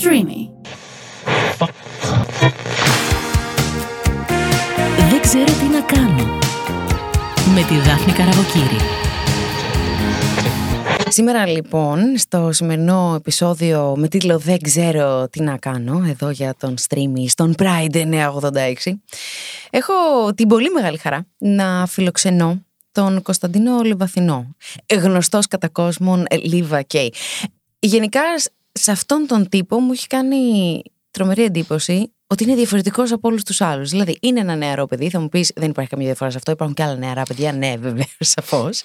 Streamy. Δεν ξέρω τι να κάνω. Με τη Δάφνη Καραβοκύρη. Σήμερα λοιπόν στο σημερινό επεισόδιο με τίτλο «Δεν ξέρω τι να κάνω» εδώ για τον streamy στον Pride 986 έχω την πολύ μεγάλη χαρά να φιλοξενώ τον Κωνσταντίνο Λιβαθινό γνωστός κατά κόσμον Λίβα Κέι. Γενικά σε αυτόν τον τύπο μου έχει κάνει τρομερή εντύπωση ότι είναι διαφορετικός από όλους τους άλλους. Δηλαδή, είναι ένα νεαρό παιδί, θα μου πεις, δεν υπάρχει καμία διαφορά σε αυτό. Υπάρχουν και άλλα νεαρά παιδιά, ναι, βέβαια, σαφώς.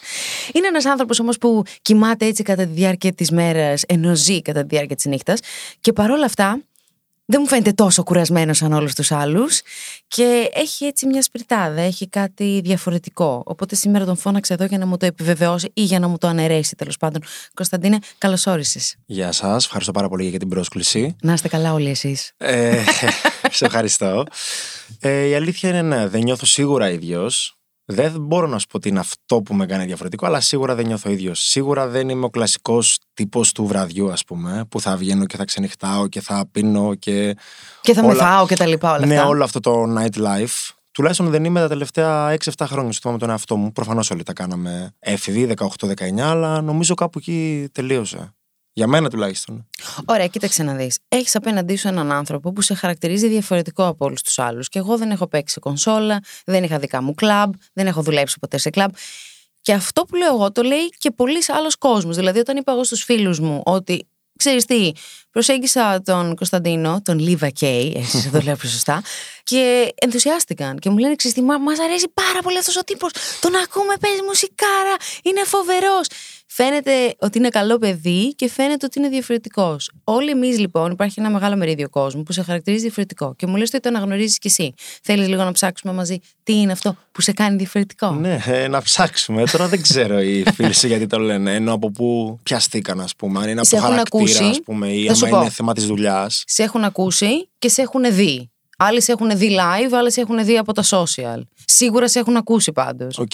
Είναι ένας άνθρωπος όμως που κοιμάται έτσι κατά τη διάρκεια της μέρας, ενώ ζει κατά τη διάρκεια της νύχτας. Και παρόλα αυτά, δεν μου φαίνεται τόσο κουρασμένος σαν όλους τους άλλους και έχει έτσι μια σπιρτάδα, έχει κάτι διαφορετικό. Οπότε σήμερα τον φώναξα εδώ για να μου το επιβεβαιώσει ή για να μου το αναιρέσει τέλος πάντων. Κωνσταντίνε, καλώ όρισε. Γεια σας, ευχαριστώ πάρα πολύ για την πρόσκληση. Να είστε καλά όλοι εσείς. Ε, σε ευχαριστώ. Ε, η αλήθεια είναι ναι, δεν νιώθω σίγουρα ίδιος. Δεν μπορώ να σου πω ότι είναι αυτό που με κάνει διαφορετικό, αλλά σίγουρα δεν νιώθω ίδιος. Σίγουρα δεν είμαι ο κλασικός τύπος του βραδιού, ας πούμε, που θα βγαίνω και θα ξενυχτάω και θα πίνω και. Και θα όλα... μεθάω και τα λοιπά όλα ναι, αυτά. όλο αυτό το nightlife. Τουλάχιστον δεν είμαι τα τελευταία 6-7 χρόνια στο με τον εαυτό μου. Προφανώς όλοι τα κάναμε έφηβοι, 18-19, αλλά νομίζω κάπου εκεί τελείωσε. Για μένα τουλάχιστον. Ωραία, κοίταξε να δεις. Έχεις απέναντί σου έναν άνθρωπο που σε χαρακτηρίζει διαφορετικό από όλους τους άλλους. Και εγώ δεν έχω παίξει κονσόλα, δεν είχα δικά μου κλαμπ, δεν έχω δουλέψει ποτέ σε κλαμπ. Και αυτό που λέω εγώ το λέει και πολλοί άλλο κόσμο. Δηλαδή, όταν είπα εγώ στους φίλους μου ότι ξέρεις τι, προσέγγισα τον Κωνσταντίνο, τον Λίβα Κέι, έτσι το λέω πιο σωστά, και ενθουσιάστηκαν. Και μου λένε, ξέρεις τι, μα αρέσει πάρα πολύ αυτός ο τύπος. Τον ακούμε, παίζει μουσικάρα, είναι φοβερός. Φαίνεται ότι είναι καλό παιδί και φαίνεται ότι είναι διαφορετικός. Όλοι εμείς λοιπόν, υπάρχει ένα μεγάλο μερίδιο κόσμου που σε χαρακτηρίζει διαφορετικό. Και μου λες ότι το αναγνωρίζεις κι εσύ. Θέλεις λίγο να ψάξουμε μαζί τι είναι αυτό που σε κάνει διαφορετικό; Ναι, ε, να ψάξουμε. Τώρα δεν ξέρω οι φίλοι σου γιατί το λένε. Ενώ από πού πιαστήκαν, ας πούμε. Αν είναι από Σε έχουν χαρακτήρα, ακούσει. ας πούμε, ή Θα σου άμα πω. είναι θέμα της δουλειάς. Σε έχουν ακούσει και σε έχουν δει. Άλλοι σε έχουν δει live, άλλοι σε έχουν δει από τα social. Σίγουρα σε έχουν ακούσει πάντως. Οκ.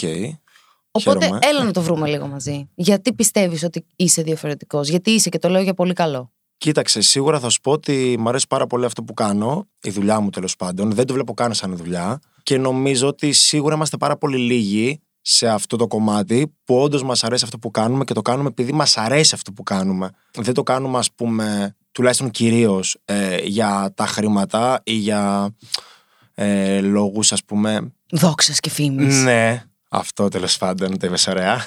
Οπότε χαίρομαι. έλα να το βρούμε λίγο μαζί. Γιατί πιστεύεις ότι είσαι διαφορετικός, Γιατί είσαι και το λέω για πολύ καλό. Κοίταξε, σίγουρα θα σου πω ότι μου αρέσει πάρα πολύ αυτό που κάνω, η δουλειά μου τέλος πάντων. Δεν το βλέπω καν σαν δουλειά. Και νομίζω ότι σίγουρα είμαστε πάρα πολύ λίγοι σε αυτό το κομμάτι που όντως μας αρέσει αυτό που κάνουμε και το κάνουμε επειδή μας αρέσει αυτό που κάνουμε. Δεν το κάνουμε, ας πούμε, τουλάχιστον κυρίως για τα χρήματα ή για ε, λόγους, ας πούμε, Δόξας και φήμης. ναι, αυτό τέλος πάντων το είπε ωραία.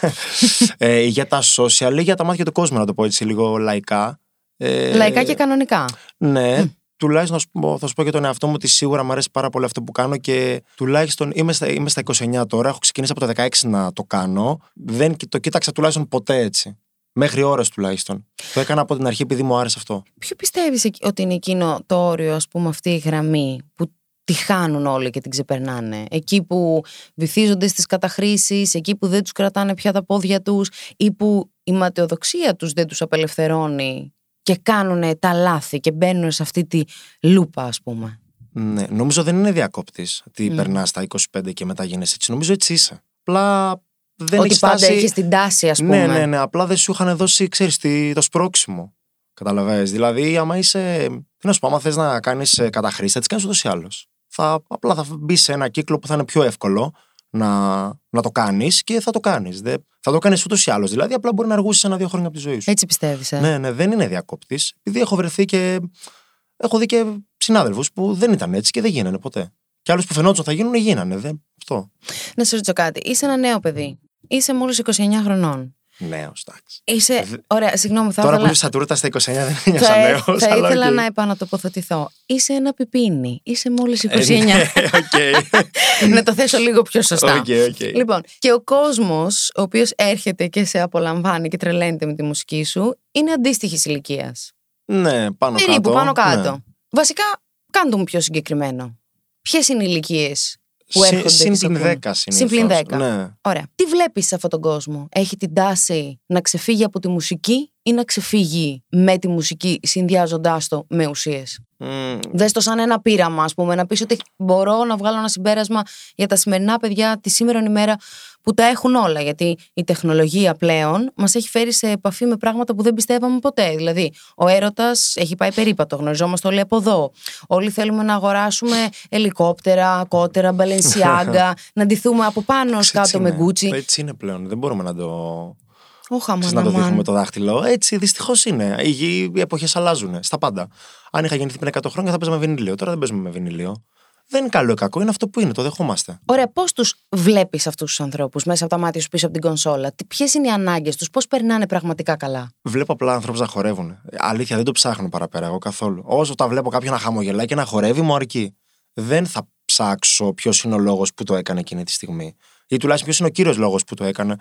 ε, για τα social ή για τα μάτια του κόσμου, να το πω έτσι λίγο λαϊκά. Ε, Λαϊκά και κανονικά. Ναι. Τουλάχιστον θα σου, πω, θα σου πω για τον εαυτό μου ότι σίγουρα μου αρέσει πάρα πολύ αυτό που κάνω και τουλάχιστον είμαι στα, είμαι στα 29 τώρα. Έχω ξεκινήσει από τα 16 να το κάνω. Δεν το κοίταξα τουλάχιστον ποτέ έτσι. Μέχρι ώρες τουλάχιστον. Το έκανα από την αρχή επειδή μου άρεσε αυτό. Ποιο πιστεύεις ότι είναι εκείνο το όριο, ας πούμε, αυτή η γραμμή που τη χάνουν όλοι και την ξεπερνάνε. Εκεί που βυθίζονται στις καταχρήσεις, εκεί που δεν τους κρατάνε πια τα πόδια τους ή που η ματαιοδοξία τους δεν τους απελευθερώνει και κάνουν τα λάθη και μπαίνουν σε αυτή τη λούπα, ας πούμε. Ναι, νομίζω δεν είναι διακόπτης ότι Μμ. περνάς στα 25 και μετά γίνεσαι έτσι. Νομίζω έτσι είσαι. Απλά δεν ότι έχεις πάντα φτάσει- έχεις την τάση, ας πούμε. Ναι, ναι, ναι. Απλά δεν σου είχαν δώσει, ξέρεις, το σπρώξιμο. Καταλαβαίνεις. Δηλαδή, άμα είσαι. Τι να σου πω, άμα θες να κάνεις καταχρήσεις, θα τις κάνεις ούτως ή άλλως. Θα, απλά θα μπει σε ένα κύκλο που θα είναι πιο εύκολο να, να το κάνεις και θα το κάνεις. Θα το κάνεις ούτως ή άλλως. Δηλαδή, απλά μπορεί να αργούσεις ένα-δύο χρόνια από τη ζωή σου. Έτσι πιστεύεις. Ε; Ναι, ναι, δεν είναι διακόπτης. Επειδή έχω βρεθεί και. Έχω δει και συνάδελφους που δεν ήταν έτσι και δεν γίνανε ποτέ. Και άλλους που φαινόταν θα γίνουν, γίνανε. Δεν, αυτό. Να σε ρωτήσω κάτι. Είσαι ένα νέο παιδί. Είσαι μόλις 29 χρονών. Νέος, εντάξει. Είσαι. Δε- Ωραία, συγγνώμη, θα Τώρα που ήθελα. είμαι στα τούρτα στα 29 δεν νιώσα Θα, νέος. θα ήθελα να επανατοποθετηθώ. Είσαι ένα πιπίνι. Είσαι μόλις 29. Ε, Οκ. να το θέσω λίγο πιο σωστά. OK, OK. Λοιπόν, και ο κόσμος, ο οποίος έρχεται και σε απολαμβάνει και τρελαίνεται με τη μουσική σου, είναι αντίστοιχης ηλικίας. Ναι, πάνω Περίπου, κάτω. πάνω κάτω. Ναι. Βασικά, κάντε μου πιο συγκεκριμένο. Ποιες είναι οι ηλικίες που Συ- έρχονται. και Συν σε την ακούνε; 10 συνήθως. Συν πλην 10. Ναι. Ωραία. Τι βλέπεις σε αυτόν τον κόσμο, Έχει την τάση να ξεφύγει από τη μουσική ή να ξεφύγει με τη μουσική συνδυάζοντάς το με ουσίες. Μμ, Δες το σαν ένα πείραμα, ας πούμε, να πεις ότι μπορώ να βγάλω ένα συμπέρασμα για τα σημερινά παιδιά τη σήμερα ημέρα που τα έχουν όλα. Γιατί η τεχνολογία πλέον μας έχει φέρει σε επαφή με πράγματα που δεν πιστεύαμε ποτέ. Δηλαδή, ο έρωτας έχει πάει περίπατο, γνωριζόμαστε όλοι από εδώ. Όλοι θέλουμε να αγοράσουμε ελικόπτερα, κότερα, μπαλενσιάγκα, να ντυθούμε από πάνω ως έτσι κάτω με είναι. γκούτσι. Έτσι είναι πλέον. Δεν μπορούμε να το, Όχα ξέρεις, να το μάνα δείχνουμε μάν. το δάχτυλο. Έτσι δυστυχώς είναι. Οι, γη- οι εποχές αλλάζουν στα πάντα. Αν είχα γεννηθεί πριν 100 χρόνια θα παίζαμε βινιλίο. Τώρα δεν παίζουμε με βινιλίο. Δεν είναι καλό ή κακό, είναι αυτό που είναι, το δεχόμαστε. Ωραία, πώς τους βλέπεις αυτούς τους ανθρώπους μέσα από τα μάτια σου πίσω από την κονσόλα, Ποιες είναι οι ανάγκες τους, πώς περνάνε πραγματικά καλά; Βλέπω απλά ανθρώπους να χορεύουν. Αλήθεια, δεν το ψάχνω παραπέρα εγώ καθόλου. Όσο τα βλέπω κάποιον να χαμογελάει και να χορεύει, μου αρκεί. Δεν θα ψάξω ποιος είναι ο λόγος που το έκανε εκείνη τη στιγμή. Ή τουλάχιστον ποιος είναι ο κύριος λόγος που το έκανε.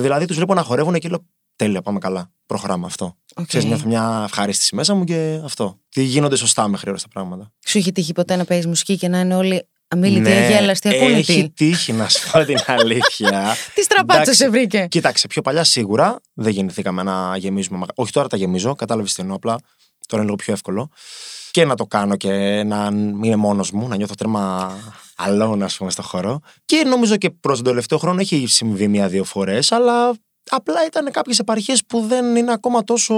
Δηλαδή, τους βλέπω να χορεύουν και λέω: Τέλεια, πάμε καλά. Προχωράμε αυτό. Οκ. Ξέρεις, νιώθω μια ευχαρίστηση μέσα μου και αυτό. Ότι γίνονται σωστά μέχρι ώρα τα πράγματα. Σου έχει τύχει ποτέ να παίζεις μουσική και να είναι όλοι αμίλητοι, αγέλαστοι, Ναι, έχει ακούνητοι. τύχει να σου πω την αλήθεια. Τι στραπάτσες Εντάξει, σε βρήκε; Κοίταξε, πιο παλιά σίγουρα δεν γεννηθήκαμε να γεμίζουμε. μαγα- Όχι τώρα τα γεμίζω, κατάλαβες τι εννοώ. Απλά τώρα είναι λίγο πιο εύκολο. Και να το κάνω και να είμαι μόνος μου, να νιώθω τέρμα alone, α πούμε, στο χώρο. Και νομίζω και προς τον τελευταίο χρόνο έχει συμβεί μία-δύο φορές, αλλά απλά ήταν κάποιες επαρχίες που δεν είναι ακόμα τόσο.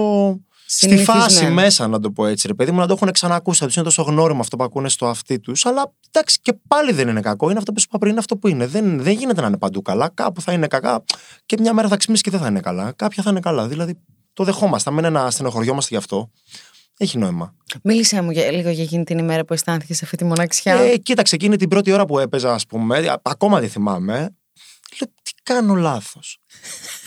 Στη Συνηθισμένο. φάση μέσα, να το πω έτσι, ρε παιδί μου, να το έχουν ξανακούσει. Θα τους είναι τόσο γνώριμο αυτό που ακούνε στο αυτί τους. Αλλά εντάξει, και πάλι δεν είναι κακό. Είναι αυτό που σου είπα πριν, είναι αυτό που είναι. Δεν, δεν γίνεται να είναι παντού καλά. Κάπου θα είναι κακά και μια μέρα θα ξυπνήσει και δεν θα είναι καλά. Κάποια θα είναι καλά. Δηλαδή το δεχόμαστε. Αν είναι να στενοχωριόμαστε γι' αυτό, έχει νόημα. Μίλησέ μου για, λίγο για εκείνη την ημέρα που αισθάνθηκες αυτή τη μοναξιά. Ε, κοίταξε, εκείνη την πρώτη ώρα που έπαιζα, ας πούμε, α- ακόμα δεν θυμάμαι. Λέω, τι κάνω λάθος;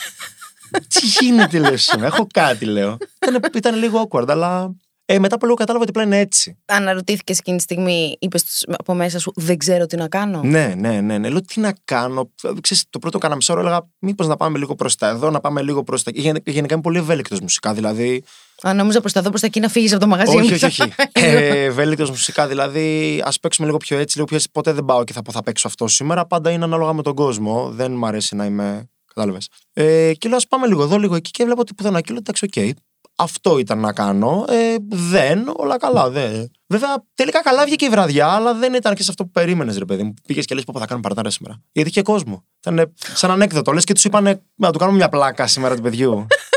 τι γίνεται, λέω σήμερα. Έχω κάτι, λέω. Ήταν, ήταν λίγο awkward, αλλά ε, μετά από λίγο κατάλαβα ότι πλέον είναι έτσι. Αναρωτήθηκες εκείνη τη στιγμή, είπες από μέσα σου, Δεν ξέρω τι να κάνω. Ναι, ναι, ναι, ναι. Λέω τι να κάνω. Ξέρεις, το πρώτο κάνα μισό ώρα έλεγα μήπως να πάμε λίγο προς τα εδώ, να πάμε λίγο προς τα εκεί. Γεν- Γενικά είμαι πολύ ευέλικτος μουσικά. Δηλαδή, Αν νόμιζα προς τα εδώ, προς τα εκεί να φύγεις από το μαγαζί μου. όχι, όχι, όχι. ε, ευέλικτος μουσικά. Δηλαδή, ας παίξουμε λίγο πιο έτσι, λίγο πιο έτσι. Ποτέ δεν πάω και θα πω θα παίξω αυτό σήμερα. Πάντα είναι ανάλογα με τον κόσμο. Δεν μου αρέσει να είμαι. Κατάλαβες. Ε, και λέω, ας πάμε λίγο εδώ, λίγο εκεί. Και βλέπω ότι πουθενά. Και λέω, εντάξει, οκ. Αυτό ήταν να κάνω. Ε, δεν, όλα καλά. Δεν. Βέβαια, τελικά καλά βγήκε η βραδιά, αλλά δεν ήταν και σε αυτό που περίμενες, ρε παιδί μου. Πήγες και λες που θα κάνουμε παρτάρα σήμερα. Γιατί είχε κόσμο. Ήταν σαν ανέκδοτο. Λες και τους είπανε να του κάνουμε μια πλάκα σήμερα του παιδιού.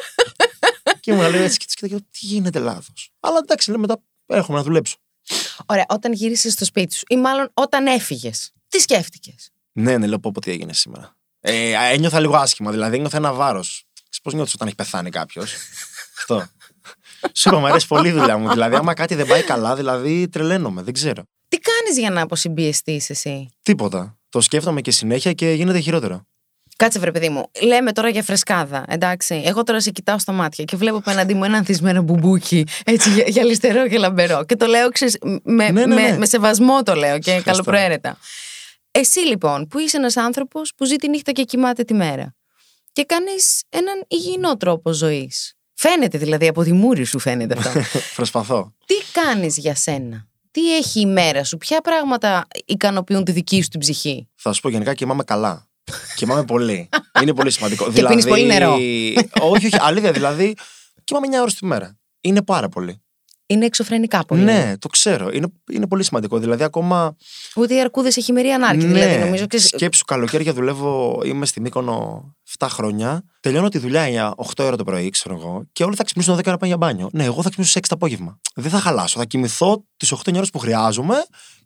και μου λέει έτσι και τους κοίταγε, τι γίνεται λάθος. Αλλά εντάξει, λέω μετά έρχομαι να δουλέψω. Ωραία, όταν γύρισες στο σπίτι σου, ή μάλλον όταν έφυγες, τι σκέφτηκες; Ναι, ναι, λέω πω, πω τι έγινε σήμερα. Ε, α, ένιωθα λίγο άσχημα, δηλαδή ένιωθα ένα βάρος. Πώς νιώθεις όταν έχει πεθάνει κάποιος; Αυτό. Σου είπα, μου αρέσει πολύ η δουλειά μου. Δηλαδή, άμα κάτι δεν πάει καλά, δηλαδή τρελαίνομαι, δεν ξέρω. Τι κάνεις για να αποσυμπιεστείς εσύ; Τίποτα. Το σκέφτομαι και συνέχεια και γίνεται χειρότερο. Κάτσε, βρε παιδί μου. Λέμε τώρα για φρεσκάδα, εντάξει. Εγώ τώρα σε κοιτάω στα μάτια και βλέπω απέναντί μου ένα ανθισμένο μπουμπούκι, έτσι για, γυαλιστερό και λαμπερό. Και το λέω, ξέρεις, με, Ναι, ναι, με, ναι. με σεβασμό το λέω και Ευχαριστώ. καλοπροαίρετα. Εσύ λοιπόν, που είσαι ένας άνθρωπος που ζει τη νύχτα και κοιμάται τη μέρα. Και κάνεις έναν υγιεινό τρόπο ζωής. Φαίνεται δηλαδή, από τη μούρη σου φαίνεται αυτό. Προσπαθώ. Τι κάνεις για σένα, Τι έχει η μέρα σου, Ποια πράγματα ικανοποιούν τη δική σου την ψυχή; Θα σου πω γενικά κοιμάμαι καλά. Κοιμάμαι πολύ. Είναι πολύ σημαντικό. Και πίνεις πολύ νερό. όχι, όχι, αλήθεια. Δηλαδή, κοιμάμαι 9 ώρε τη μέρα. Είναι πάρα πολύ. Είναι εξωφρενικά πολύ. Ναι, το ξέρω. Είναι, είναι πολύ σημαντικό. Δηλαδή, ακόμα. Ούτε οι αρκούδες έχει μερή ανάρκη. ναι, Δηλαδή, νομίζω. Ξέρεις, σκέψου καλοκαίρια δουλεύω. Είμαι στη Μύκονο 7 χρόνια. Τελειώνω τη δουλειά για 8 ώρα το πρωί, ξέρω εγώ. Και όλοι θα ξυπνήσουν 10 ώρα πάνε για μπάνιο. Ναι, εγώ θα ξυπνήσω σε 6 το απόγευμα. Δεν θα χαλάσω. Θα κοιμηθώ τις 8 ώρες που χρειάζομαι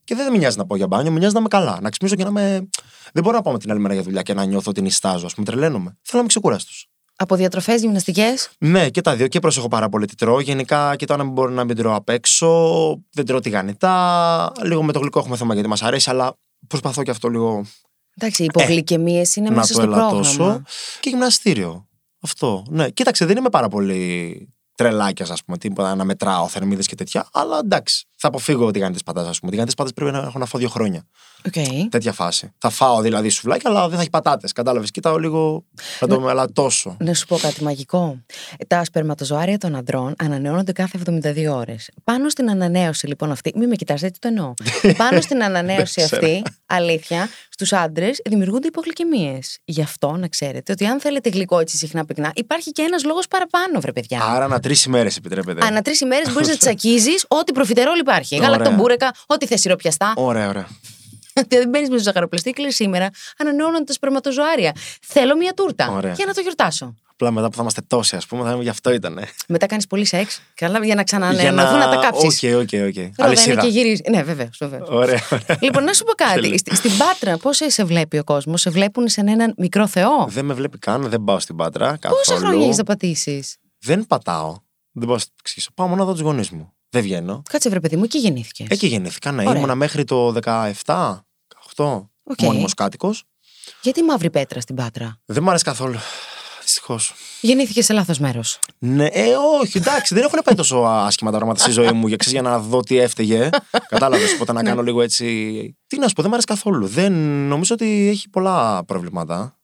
και δεν με νοιάζει να πάω για μπάνιο. Με νοιάζει να είμαι καλά. Να ξυπνήσω και να είμαι. Δεν μπορώ να πάω με την άλλη μέρα για δουλειά και να νιώθω ότι νιστάζω. Α πούμε, τρελαίνομαι. Θέλω να είμαι ξεκουράστο. Από διατροφές, γυμναστικές; Ναι, και τα δύο. Και προσέχω πάρα πολύ τι τρώω. Γενικά, κοιτάω να μην μπορώ να μην τρώω απ' έξω. Δεν τρώω τηγανιτά. Λίγο με το γλυκό έχουμε θέμα γιατί μας αρέσει, αλλά προσπαθώ και αυτό λίγο Εντάξει, οι υπογλυκαιμίες είναι Ε, να μέσα το στο ελαττώσω. πρόγραμμα. Και γυμναστήριο. Αυτό. Ναι, κοίταξε, δεν είμαι πάρα πολύ τρελάκιας, ας πούμε, τίποτα να μετράω θερμίδες και τέτοια. Αλλά εντάξει, θα θα αποφύγω τη γανιτή πατάτα, ας πούμε. Τη γανιτή πατάτα πρέπει να έχω να φάω δύο χρόνια. Οκ. Τέτοια φάση. Θα φάω δηλαδή σουβλάκι, αλλά δεν θα έχει πατάτες. Κατάλαβες. Κοιτάω λίγο να το μελατώσω. Να σου πω κάτι μαγικό. Τα σπερματοζωάρια των αντρών ανανεώνονται κάθε 72 ώρες. Πάνω στην ανανέωση λοιπόν αυτή. Μην με κοιτάς, έτσι το εννοώ. Πάνω στην ανανέωση Δεν ξέρω. αυτή, αλήθεια, στους άντρες δημιουργούνται υπογλυκαιμίες. Γι' αυτό να ξέρετε ότι αν θέλετε γλυκό έτσι συχνά πυκνά, υπάρχει και ένας λόγος παραπάνω, βρε παιδιά. Άρα ανά τρεις ημέρες επιτρέπεται. Ανά τρεις ημέρες μπορείς να τσακίζεις ό,τι προφιτερόλ υπάρχει. Ωραία. Γαλακτομπούρεκα, ό,τι θες σιροπιαστά. Ωραία, ωραία. Δεν μπαίνεις μες στο ζαχαροπλαστείο και λες σήμερα ανανεώνονται τα σπερματοζωάρια. Θέλω μια τούρτα Ωραία. για να το γιορτάσω. Απλά μετά που θα είμαστε τόσοι, ας πούμε, θα γι' αυτό ήταν. Μετά κάνεις πολύ σεξ. Καλά, για να ξανανεωθούν να τα κάψεις. OK, OK, OK. είναι Αλυσίδα. και γυρίζει. Ναι, βεβαίως. Βεβαίως. Ωραία, ωραία. λοιπόν, να σου πω κάτι. Τέλεια. Στη- Στην Πάτρα, πώς σε βλέπει ο κόσμος, σε βλέπουν σαν έναν μικρό Θεό; Δεν με βλέπει καν, δεν πάω στην Πάτρα. Καθόλου. Πόσα χρόνια έχεις να πατήσεις; Δεν πατάω. Δεν μπορώ να σου το εξηγήσω. Πάω μόνο να δω τους γονείς μου. Δεν βγαίνω. Κάτσε, βρε παιδί μου, εκεί γεννήθηκες. Εκεί γεννήθηκα. Ναι, Ωραία. ήμουνα μέχρι το 17, 18. Οκ. Μόνιμος κάτοικος. Γιατί μαύρη πέτρα στην Πάτρα; Δεν μου αρέσει καθόλου. Δυστυχώς. Γεννήθηκε σε λάθος μέρος. Ναι, ε, όχι, εντάξει, δεν έχουν πάει τόσο άσχημα τα πράγματα στη ζωή μου για, ξέρεις, για να δω τι έφταιγε. Κατάλαβες. Οπότε να κάνω λίγο έτσι. Τι να σου πω, δεν μου αρέσει καθόλου. Δεν νομίζω ότι έχει πολλά προβλήματα.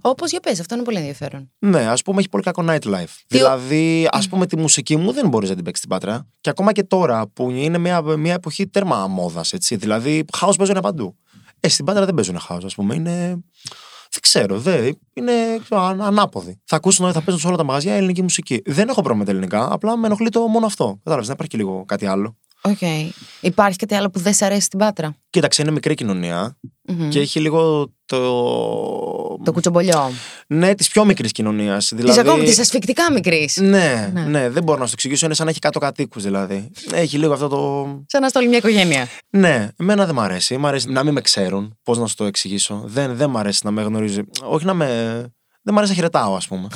Όπως για πες, αυτό είναι πολύ ενδιαφέρον. Ναι, ας πούμε, έχει πολύ κακό nightlife. Δηλαδή, ας πούμε, τη μουσική μου δεν μπορείς να την παίξεις στην Πάτρα. Και ακόμα και τώρα που είναι μια, μια εποχή τέρμα μόδας, έτσι. Δηλαδή, house παίζουν παντού. Ε, στην Πάτρα δεν παίζουν house, ας πούμε. Είναι. Δεν ξέρω, δεν. Είναι ξέρω, αν- ανάποδοι. Θα ακούσουν, θα παίζουν σε όλα τα μαγαζιά ελληνική μουσική. Δεν έχω πρόβλημα με τα ελληνικά, απλά με ενοχλεί το μόνο αυτό. Κατάλαβες, δεν υπάρχει και λίγο κάτι άλλο. Οκ. Υπάρχει κάτι άλλο που δεν σε αρέσει στην Πάτρα; Κοίταξε, είναι μικρή κοινωνία Μμμ. και έχει λίγο το. Το κουτσομπολιό. Ναι, της πιο μικρής κοινωνίας. Της Δηλαδή... ακόμα της ασφικτικά μικρής. Ναι, Ναι. ναι, δεν μπορώ να σου το εξηγήσω. Είναι σαν να έχει 100 κατοίκους δηλαδή. Έχει λίγο αυτό το. Σαν να 'στε όλοι μια οικογένεια. Ναι, εμένα δεν μ' αρέσει. Μ' αρέσει να μην με ξέρουν. Πώς να σου το εξηγήσω. Δεν, δεν μ' αρέσει να με γνωρίζει. Όχι να με. Δεν μ' αρέσει να χαιρετάω, ας πούμε.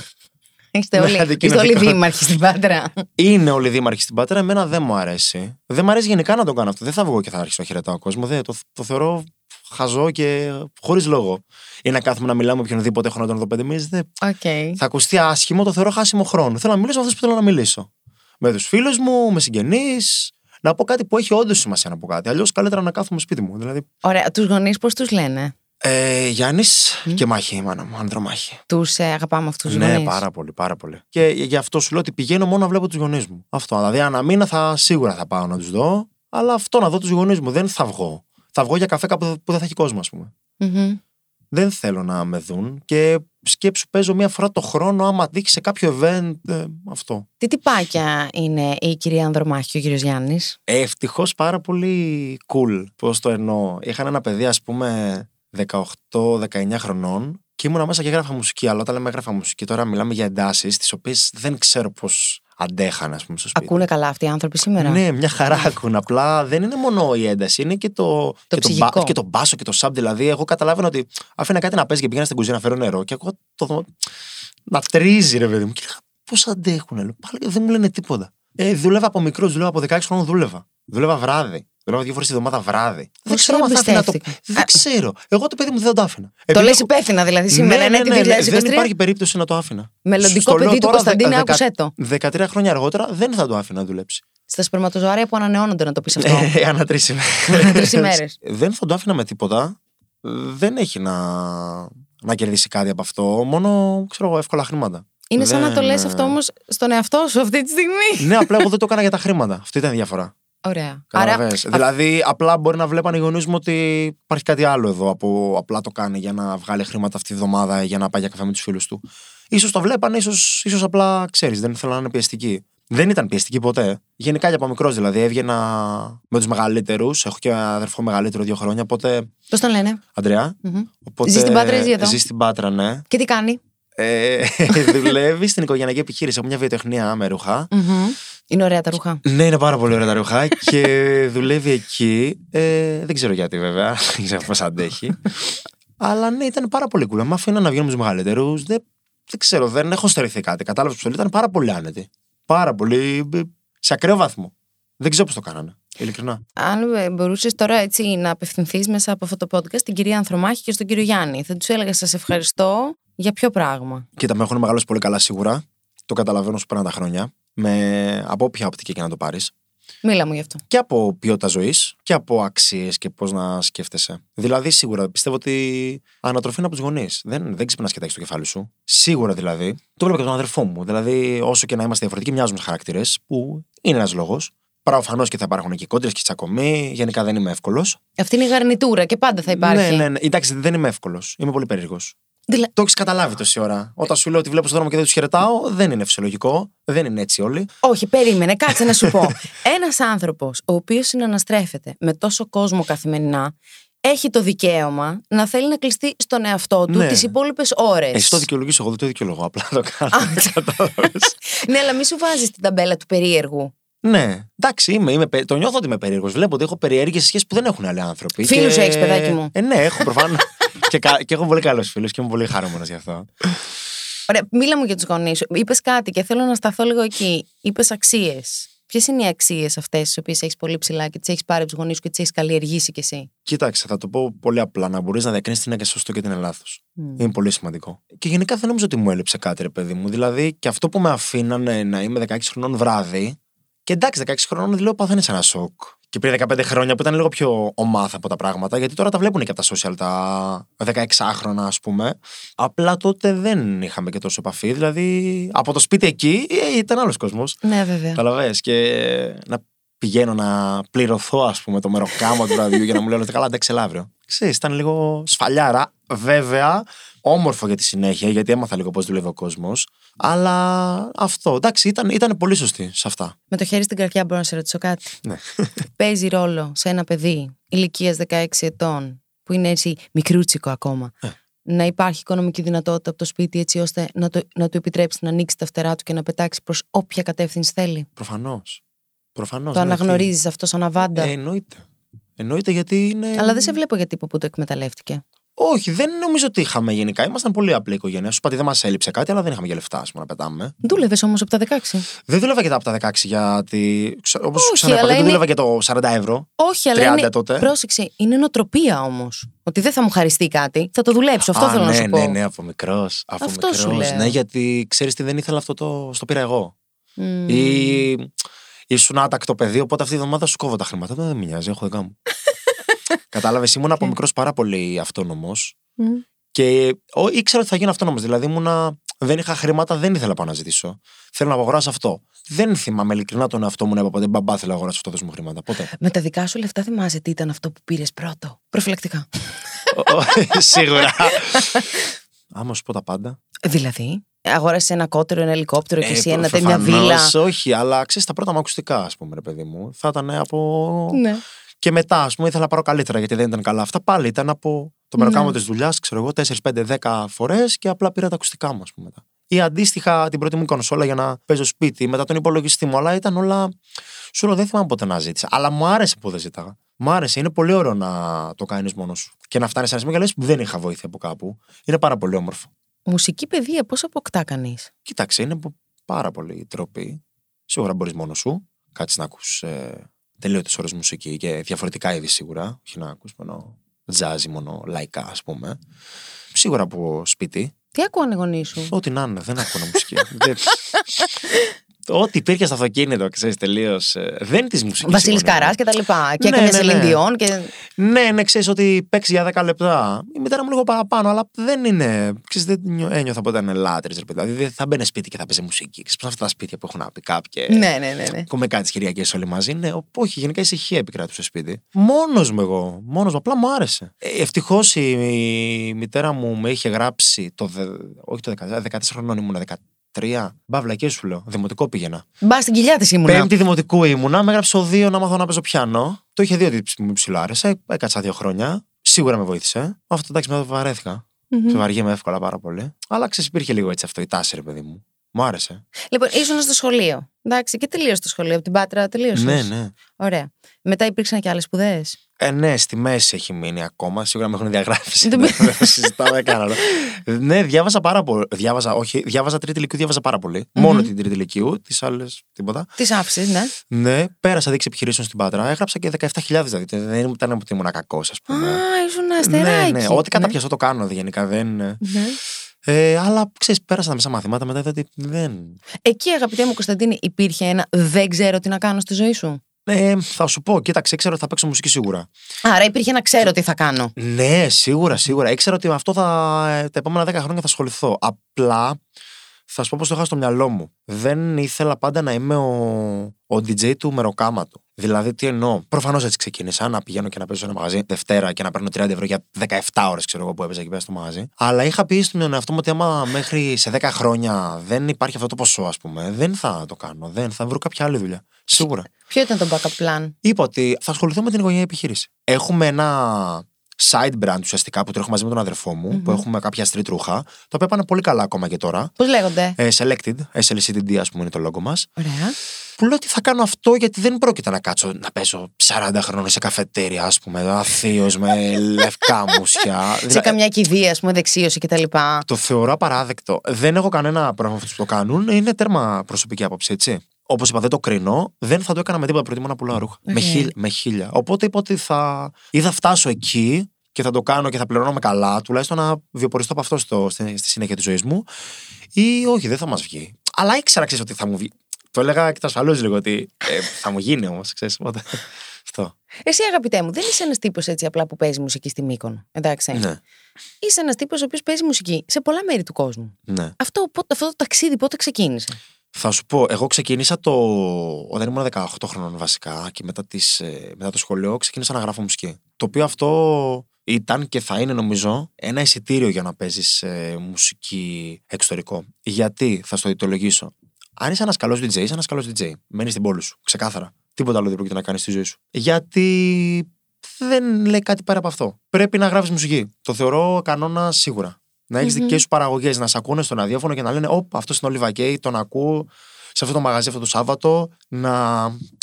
Είστε Ναι, όλοι, είστε αντικοινωνικό. όλοι δήμαρχοι στην Πάτρα. Είναι όλοι δήμαρχοι στην Πάτρα, εμένα δεν μου αρέσει. Δεν μου αρέσει γενικά να το κάνω αυτό. Δεν θα βγω και θα αρχίσω να χαιρετάω κόσμο. Δεν, το, το θεωρώ χαζό και χωρίς λόγο. Ή να κάθομαι να μιλάω με οποιονδήποτε έχω να τον δω πέντε μήνες. Δεν... Οκ. Θα ακουστεί άσχημο, το θεωρώ χάσιμο χρόνο. Θέλω να μιλήσω με αυτούς που θέλω να μιλήσω. Με τους φίλους μου, με συγγενείς. Να πω κάτι που έχει όντως σημασία να πω κάτι. Αλλιώς καλύτερα να κάθομαι σπίτι μου. Δηλαδή, Ωραία. Τους γονείς πώς τους λένε; Ε, Γιάννης και μάχη, η μάνα μου, ανδρομάχη. Τους ε, αγαπάμε αυτούς τους Ναι, γονείς. πάρα πολύ, πάρα πολύ. Και γι' αυτό σου λέω ότι πηγαίνω μόνο να βλέπω τους γονείς μου. Αυτό. Δηλαδή, ανά μήνα θα σίγουρα θα πάω να τους δω, αλλά αυτό να δω τους γονείς μου. Δεν θα βγω. Θα βγω για καφέ κάπου που δεν θα έχει κόσμο, ας πούμε. Δεν θέλω να με δουν και σκέψου παίζω μία φορά το χρόνο άμα δείξει σε κάποιο event ε, αυτό. Τι τυπάκια είναι η κυρία Ανδρομάχη και ο κύριος Γιάννης; Ευτυχώς πάρα πολύ cool. Πώς το εννοώ. Είχαν ένα παιδί, ας πούμε, 18-19 χρονών και ήμουνα μέσα και έγραφα μουσική. Αλλά όταν λέμε έγραφα μουσική, τώρα μιλάμε για εντάσεις, τις οποίες δεν ξέρω πώς αντέχαν, ας πούμε, στο σπίτι. Ακούνε καλά αυτοί οι άνθρωποι σήμερα; Ναι, μια χαρά ακούν. Απλά δεν είναι μόνο η ένταση, είναι και το, και, το ψυχικό. μπα- και το μπάσο και το σαμπ. Δηλαδή, εγώ καταλάβαινα ότι άφηνα κάτι να παίζει και πήγαινα στην κουζίνα να φέρω νερό και εγώ το δω να τρίζει, ρε παιδί μου. Και λέγα, πώς αντέχουν, λέω. Πάλι δεν μου λένε τίποτα. Ε, δούλευα από μικρός, δούλευα από 16 χρόνων, δούλευα. Δούλευα βράδυ. Δούλευα δύο φορές τη εβδομάδα βράδυ. δεν Πώς ξέρω αν θα άφηνα το. εμπιστεύτηκα. Δεν ξέρω. Εγώ το παιδί μου δεν το άφηνα. Το Επειδή λες έχω- υπεύθυνα δηλαδή σήμερα, ναι, είναι ναι, ναι, τη ναι, 2023. Δεν υπάρχει περίπτωση να το άφηνα. Μελλοντικό Στο λέω παιδί του τώρα, Κωνσταντίνε, δεκα- άκουσέ το. 13 χρόνια αργότερα δεν θα το άφηνα να δουλέψει. Στα σπερματοζωάρια που ανανεώνονται, να το πεις αυτό. Ε, Ανά τρεις Ανά τρεις ημέρες. Δεν θα το άφηνα με τίποτα. Δεν έχει να, να κερδίσει κάτι από αυτό. Μόνο ξέρω εγώ, εύκολα χρήματα. Είναι σαν να το Δεν, λες ε, αυτό όμως στον εαυτό σου αυτή τη στιγμή. Ναι, απλά εγώ δεν το έκανα για τα χρήματα. Αυτή ήταν η διαφορά. Ωραία. Καταλαβες. Δηλαδή, απλά μπορεί να βλέπαν οι γονείς μου ότι υπάρχει κάτι άλλο εδώ από απλά το κάνει για να βγάλει χρήματα αυτή τη βδομάδα για να πάει για καφέ με τους φίλους του. σω το βλέπαν, ίσως ίσως απλά ξέρεις, δεν ήθελα να είναι πιεστική. Δεν ήταν πιεστική ποτέ. Γενικά για από μικρός δηλαδή έβγαινα με τους μεγαλύτερους. Έχω και ένα αδερφό μεγαλύτερο δύο χρόνια. Οπότε. Πώς τον λένε; Αντρέα. Μμμ. Οπότε, Ζεις στην Πάτρα ή ζει εδώ; Ζεις στην Πάτρα, ναι. Και τι κάνει; Ε, δουλεύει στην οικογενειακή επιχείρηση. Έχω μια βιοτεχνία με ρούχα. Μμμ. Είναι ωραία τα ρούχα. Ναι, είναι πάρα πολύ ωραία τα ρούχα και δουλεύει εκεί. Ε, δεν ξέρω γιατί βέβαια. Δεν ξέρω πώς αντέχει. Αλλά ναι, ήταν πάρα πολύ cool. Μ' αφήναν να βγαίνω με τους μεγαλύτερους. Δεν, δεν ξέρω, δεν έχω στερηθεί κάτι. Κατάλαβες που ήταν πάρα πολύ άνετοι. Πάρα πολύ. ε, σε ακραίο βαθμό. Δεν ξέρω πώς το κάνανε. Ειλικρινά. Αν μπορούσες τώρα έτσι να απευθυνθείς μέσα από αυτό το podcast στην κυρία Ανθρωμάχη και στον κύριο Γιάννη, θα τους έλεγα Σας ευχαριστώ για ποιο πράγμα. Κοίτα, με έχουν μεγαλώσει πολύ καλά σίγουρα. Το καταλαβαίνω σου πέραν τα χρόνια. Με, από όποια οπτική και να το πάρεις. Μίλα μου γι' αυτό. Και από ποιότητα ζωής και από αξίες και πώς να σκέφτεσαι. Δηλαδή, σίγουρα πιστεύω ότι ανατροφή είναι από τους γονείς. Δεν, δεν ξυπνάς και κοιτάξει το κεφάλι σου. Σίγουρα δηλαδή. Το βλέπω και τον αδερφό μου. Δηλαδή, όσο και να είμαστε διαφορετικοί, μοιάζουμε χαρακτήρες, που είναι ένας λόγος. Προφανώ και θα υπάρχουν και κόντρες και τσακωμοί. Γενικά δεν είμαι εύκολος. Αυτή είναι η γαρνιτούρα και πάντα θα υπάρχει. Ναι, ναι, ναι. Εντάξει, δεν είμαι εύκολος. Είμαι πολύ περίεργος. Δηλα- Το έχεις καταλάβει τόση ώρα. Όταν σου λέω ότι βλέπω στον δρόμο και δεν τους χαιρετάω, δεν είναι φυσιολογικό. Δεν είναι έτσι όλοι. Όχι, περίμενε, κάτσε να σου πω. Ένας άνθρωπος ο οποίος συναναστρέφεται με τόσο κόσμο καθημερινά έχει το δικαίωμα να θέλει να κλειστεί στον εαυτό του Ναι. τις υπόλοιπες ώρες. Εσύ το δικαιολογείς, εγώ δεν το δικαιολογώ. Απλά το κάνω. Κατάλαβες. ναι, αλλά μη σου βάζεις την ταμπέλα του περίεργου. ναι, εντάξει, είμαι, είμαι, πε- το νιώθω ότι είμαι περίεργος. Βλέπω ότι έχω περιέργειες σχέσει που δεν έχουν άλλοι άνθρωποι. Φίλους Και- έχεις, παιδάκι μου. Ε, ναι, έχω προφανώς. και, κα- και έχω πολύ καλούς φίλους και είμαι πολύ χαρούμενος γι' αυτό. Ωραία, μίλα μου για τους γονείς σου. Είπες κάτι και θέλω να σταθώ λίγο εκεί. Είπες αξίες. Ποιες είναι οι αξίες αυτές, τις οποίες έχεις πολύ ψηλά και τις έχεις πάρει από τους γονείς σου και τις έχεις καλλιεργήσει κι εσύ; Κοίταξε, θα το πω πολύ απλά. Να μπορείς να διακρίνεις τι είναι σωστό και τι είναι λάθος. Είναι πολύ σημαντικό. Και γενικά δεν νομίζω ότι μου έλειψε κάτι, ρε παιδί μου. Δηλαδή, και αυτό που με αφήνανε να είμαι 16 χρονών βράδυ. Και εντάξει, 16 χρονών λέω παθαίνεις ένα σοκ. Και πριν 15 χρόνια που ήταν λίγο πιο ομάθα από τα πράγματα, γιατί τώρα τα βλέπουν και από τα social τα 16χρονα, ας πούμε. Απλά τότε δεν είχαμε και τόσο επαφή. Δηλαδή, από το σπίτι εκεί ε, ήταν άλλος κόσμος. Ναι, βέβαια. Καταλαβες και να πηγαίνω να πληρωθώ ας πούμε το μεροκάμα του βραδιού για να μου λένε ότι καλά αντέξε έλα αύριο. Ξέρεις, ήταν λίγο σφαλιάρα. Βέβαια, όμορφο για τη συνέχεια, γιατί έμαθα λίγο πώς δουλεύει ο κόσμος. Αλλά αυτό, εντάξει, ήταν, ήταν πολύ σωστή σε αυτά. Με το χέρι στην καρδιά μπορώ να σε ρωτήσω κάτι. Ναι. Παίζει ρόλο σε ένα παιδί ηλικίας 16 ετών, που είναι έτσι μικρούτσικο ακόμα, Ε. να υπάρχει οικονομική δυνατότητα από το σπίτι έτσι ώστε να, το, να του επιτρέψει να ανοίξει τα φτερά του και να πετάξει προς όποια κατεύθυνση θέλει; Προφανώς. Προφανώς. το ναι, αναγνωρίζεις αυτό σαν αβάντα; τι- Ε, εννοείται. Εννοείται γιατί είναι. Αλλά δεν σε βλέπω για τύπο που το εκμεταλλεύτηκε. Όχι, δεν νομίζω ότι είχαμε γενικά. Ήμασταν πολύ απλή οικογένεια. Σου είπα ότι δεν μας έλειψε κάτι, αλλά δεν είχαμε για λεφτά, ας πούμε, να πετάμε. Δούλευες όμως από τα 16. Δεν δούλευα και τα από τα 16 γιατί. Όπως Όχι, σου ξαναπά, αλλά δεν είναι- δούλευα και το 40 ευρώ. Όχι, αλλά 30 είναι. τότε. Πρόσεξε, είναι νοοτροπία όμως. Ότι δεν θα μου χαριστεί κάτι, θα το δουλέψω. Αυτό Α, θέλω ναι, να σου πω. Ναι, ναι, από μικρός. Από Αυτό σου μικρός. λέω. Ναι, γιατί ξέρεις τι δεν ήθελα αυτό το. Στο πήρα εγώ. Μμμ. Ή ήσουν άτακτο παιδί, οπότε αυτή τη βδομάδα σου κόβω τα χρήματα. Δεν με νοιάζει, έχω δικά μου. Κατάλαβες, ήμουν από μικρός πάρα πολύ αυτόνομος Μμ. και ο, ήξερα ότι θα γίνω αυτόνομος. Δηλαδή, ήμουνα, δεν είχα χρήματα, δεν ήθελα να πάω να ζητήσω. Θέλω να αγοράσω αυτό. Δεν θυμάμαι ειλικρινά τον εαυτό μου να είπα ποτέ μπαμπά θέλω να αγοράσω αυτό, δώσ' μου χρήματα. Ποτέ. Με τα δικά σου λεφτά θυμάσαι τι ήταν αυτό που πήρες πρώτο. Προφυλακτικά; Ο- ο- Σίγουρα. Άμα σου πω τα πάντα. Δηλαδή, αγόρασες ένα κότερο, ένα ελικόπτερο και Ε, εσύ ένα προφανώς μια βίλα. Όχι, αλλά ξέρεις τα πρώτα μου ακουστικά, ας πούμε, ρε παιδί μου. Θα ήταν από. Ναι. Και μετά, ας πούμε, ήθελα να πάρω καλύτερα γιατί δεν ήταν καλά. Αυτά πάλι ήταν από το Ναι. μεροκάμα της δουλειάς, ξέρω εγώ, 4, 5, 10 φορές και απλά πήρα τα ακουστικά μου, ας πούμε. Μετά. Ή αντίστοιχα την πρώτη μου κονσόλα για να παίζω σπίτι, μετά τον υπολογιστή μου. Αλλά ήταν όλα. Σου λέω, δεν θυμάμαι πότε να ζήτησα. Αλλά μου άρεσε που δεν ζήταγα. Μ' άρεσε, είναι πολύ ωραίο να το κάνεις μόνος σου. Και να φτάνεις σε ένα σημείο και λες, που δεν είχα βοήθεια από κάπου. Είναι πάρα πολύ όμορφο. Μουσική παιδεία, πώς αποκτά κανείς; Κοίταξε, είναι πο- πάρα πολύ τρόποι. Σίγουρα μπορείς μόνος σου. Κάτσει να ακούς ε, τελείωτες ώρες μουσική και διαφορετικά είδη σίγουρα. Όχι να ακούς μόνο τζάζι, μόνο λαϊκά, ας πούμε. Σίγουρα από σπίτι. Τι ακούνε οι γονείς σου; Ό,τι να είναι, δεν ακούω μουσική. Δεν- Ό,τι υπήρχε στο αυτοκίνητο, ξέρεις τελείως. Δεν της μουσικής. Βασίλης Καράς και τα λοιπά. Και Ναι, έκανε ναι, σε ναι. Λινδιόν και. Ναι, ναι, ξέρεις ότι παίξει για 10 λεπτά. Η μητέρα μου λίγο παραπάνω, αλλά δεν είναι. Ξέρεις, δεν νιώ- ένιωθα ποτέ να είναι λάτρε, ρε παιδί. Δηλαδή δεν θα μπαίνει σπίτι και θα παίζει μουσική. Ξέρεις, πώς αυτά τα σπίτια που έχουν ένα pick-up και. Ναι, ναι, ναι. ναι. Ακούμε κάτι τις Κυριακές όλοι μαζί. Ναι, ο- όχι, γενικά η ησυχία επικράτησε στο σπίτι. Μόνος μου εγώ. Μόνος μου, απλά μου άρεσε. Ευτυχώς η, η μητέρα μου με είχε γράψει το. δε- όχι το 14, 14 χρονών ήμουνα 13. Μπαύλα και σου λέω. Δημοτικό πήγαινα. Μπα στην κοιλιά της ήμουνα. Πέμπτη δημοτικού ήμουνα, με έγραψε ο δύο να μάθω να παίζω πιάνο. Το είχε δει ότι μου ψηλό άρεσε. Έκατσα δύο χρόνια. Σίγουρα με βοήθησε. Αυτό εντάξει, μετά το βαρέθηκα. Μμμ. Mm-hmm. Βαριέμαι εύκολα πάρα πολύ. Αλλά ξέρεις, υπήρχε λίγο έτσι αυτό, η τάση, ρε παιδί μου. Μου άρεσε. Λοιπόν, ήσουν στο σχολείο. Εντάξει, και τελείωσε το σχολείο. Από την Πάτρα τελείωσες. Ναι, ναι. Ωραία. Μετά υπήρξαν και άλλες σπουδές. Ε, ναι, στη μέση έχει μείνει ακόμα. Σίγουρα με έχουν διαγράψει. Δεν δεν δεν το συζητάω, δεν κάνω. ναι, διάβαζα πάρα πολύ. Διάβαζα, όχι, διάβαζα τρίτη ηλικίου, διάβαζα πάρα πολύ. Μόνο την τρίτη ηλικίου, τις άλλες τίποτα. Τις άφησες, ναι. Ναι, πέρασα δείξη επιχειρήσεων στην Πάτρα. Έγραψα και 17.000 δηλαδή. Δεν ήταν ότι ήμουν κακός, ας πούμε. Α, ήσουν αστεράκι. ναι, ναι. Ό,τι καταπιαστώ το κάνω δηλαδή, γενικά. Δεν... Ναι. Ε, αλλά ξέρεις, πέρασα τα μέσα μαθήματα μετά είδα ότι δεν. Εκεί, αγαπητέ μου Κωνσταντίνη, υπήρχε ένα δεν ξέρω τι να κάνω στη ζωή σου. Ε, θα σου πω, κοίταξε, ήξερα ότι θα παίξω μουσική σίγουρα. Άρα υπήρχε να ξέρω τι θα κάνω. Ναι, σίγουρα, σίγουρα. Ήξερα ότι με αυτό θα, τα επόμενα 10 χρόνια θα ασχοληθώ. Απλά θα σου πω πώς το είχα στο μυαλό μου. Δεν ήθελα πάντα να είμαι ο, ο DJ του μεροκάματου. Δηλαδή, τι εννοώ. Προφανώς έτσι ξεκίνησα να πηγαίνω και να παίζω σε ένα μαγαζί Δευτέρα και να παίρνω 30 ευρώ για 17 ώρες, ξέρω εγώ, που έπαιζα εκεί πέρα στο μαγαζί. Αλλά είχα πει στον εαυτό μου ότι άμα μέχρι σε 10 χρόνια δεν υπάρχει αυτό το ποσό, ας πούμε, δεν θα το κάνω. Δεν θα βρω κάποια άλλη δουλειά. Σίγουρα. Ποιο ήταν το backup plan; Είπα ότι θα ασχοληθώ με την οικογένεια επιχείρηση. Έχουμε ένα side brand ουσιαστικά που τρέχω μαζί με τον αδερφό μου, που έχουμε κάποια street ρούχα, τα οποία πάνε πολύ καλά ακόμα και τώρα. Πώς λέγονται; Ε, selected, SLCTD ας πούμε είναι το λόγο μας. Ωραία. Που λέω ότι θα κάνω αυτό γιατί δεν πρόκειται να κάτσω να παίζω 40 χρόνια σε καφετέρια, ας πούμε, αθείο με λευκά μουσια. Σε Δηλα- καμιά κηδεία, ας πούμε, δεξίωση κτλ. Το θεωρώ απαράδεκτο. Δεν έχω κανένα πρόβλημα με αυτού που το κάνουν. Είναι τέρμα προσωπική άποψη, έτσι. Όπως είπα, δεν το κρίνω. Δεν θα το έκανα με τίποτα. Προτιμώ να πουλάω ρούχα. Με, Οκ. χίλια, με χίλια. Οπότε είπα ότι θα. ή θα φτάσω εκεί και θα το κάνω και θα πληρώνομαι καλά, τουλάχιστον να βιοποριστώ από αυτό στο, στη, στη συνέχεια της ζωής μου. Ή όχι, δεν θα μας βγει. Αλλά ήξερα, ξέρεις ότι θα μου βγει. Το έλεγα και τώρα σφαλώ λίγο ότι ε, θα μου γίνει όμως, ξέρεις. Οπότε. Αυτό. Εσύ, αγαπητέ μου, δεν είσαι ένας τύπος έτσι απλά που παίζει μουσική στη Μύκονο. Εντάξει. Ναι, Είσαι ένας τύπος ο οποίος παίζει μουσική σε πολλά μέρη του κόσμου. ναι. Αυτό, πότε- αυτό το ταξίδι πότε ξεκίνησε; Θα σου πω, εγώ ξεκίνησα το. όταν ήμουν 18 χρονών βασικά και μετά, τις, ε, μετά το σχολείο ξεκίνησα να γράφω μουσική. Το οποίο αυτό ήταν και θα είναι νομίζω ένα εισιτήριο για να παίζεις μουσική εξωτερικό. Γιατί, θα στο αιτιολογήσω. Αν είσαι ένας καλός DJ, είσαι ένας καλός DJ. Μένεις στην πόλη σου. Ξεκάθαρα. Τίποτα άλλο δεν πρόκειται να κάνεις στη ζωή σου. Γιατί δεν λέει κάτι πέρα από αυτό. Πρέπει να γράφεις μουσική. Το θεωρώ κανόνα σίγουρα. Να έχεις Μμμ. δικές σου παραγωγές, να σε ακούνε στο ραδιόφωνο και να λένε Ωπ, αυτός είναι ο Oliva Kay, τον ακούω σε αυτό το μαγαζί αυτό το Σάββατο. Να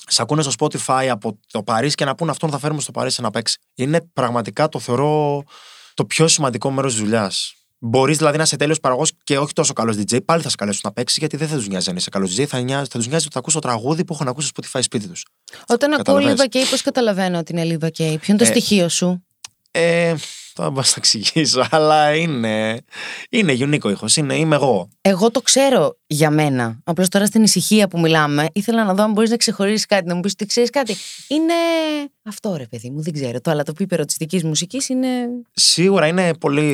σε ακούνε στο Spotify από το Παρίσι και να πούνε αυτόν θα φέρουμε στο Παρίσι να παίξει. Είναι πραγματικά το θεωρώ το πιο σημαντικό μέρος της δουλειάς. Μπορείς δηλαδή να είσαι τέλειος παραγωγός και όχι τόσο καλός DJ, πάλι θα σε καλέσουν να παίξεις γιατί δεν θα τους νοιάζει αν είσαι καλός DJ, θα, νοιάζει, θα τους νοιάζει ότι θα ακούσει το τραγούδι που έχουν ακούσει στο Spotify σπίτι τους. Όταν ακούω Καταλαβαίνεις. Λίβα Κέι, πώς καταλαβαίνω ότι είναι Λίβα Κέι. Ποιο είναι το Ε, στοιχείο σου; Ε, θα μπορώ να τα εξηγήσω, αλλά είναι. Είναι unique ο ήχος, είναι, είμαι εγώ. Εγώ το ξέρω για μένα. Απλώς τώρα στην ησυχία που μιλάμε, ήθελα να δω αν μπορείς να ξεχωρίσεις κάτι, να μου πεις ότι ξέρεις κάτι. Είναι αυτό ρε παιδί μου, δεν ξέρω. Το αλλά το πίπερο τη δική μουσικής είναι. Σίγουρα είναι πολύ.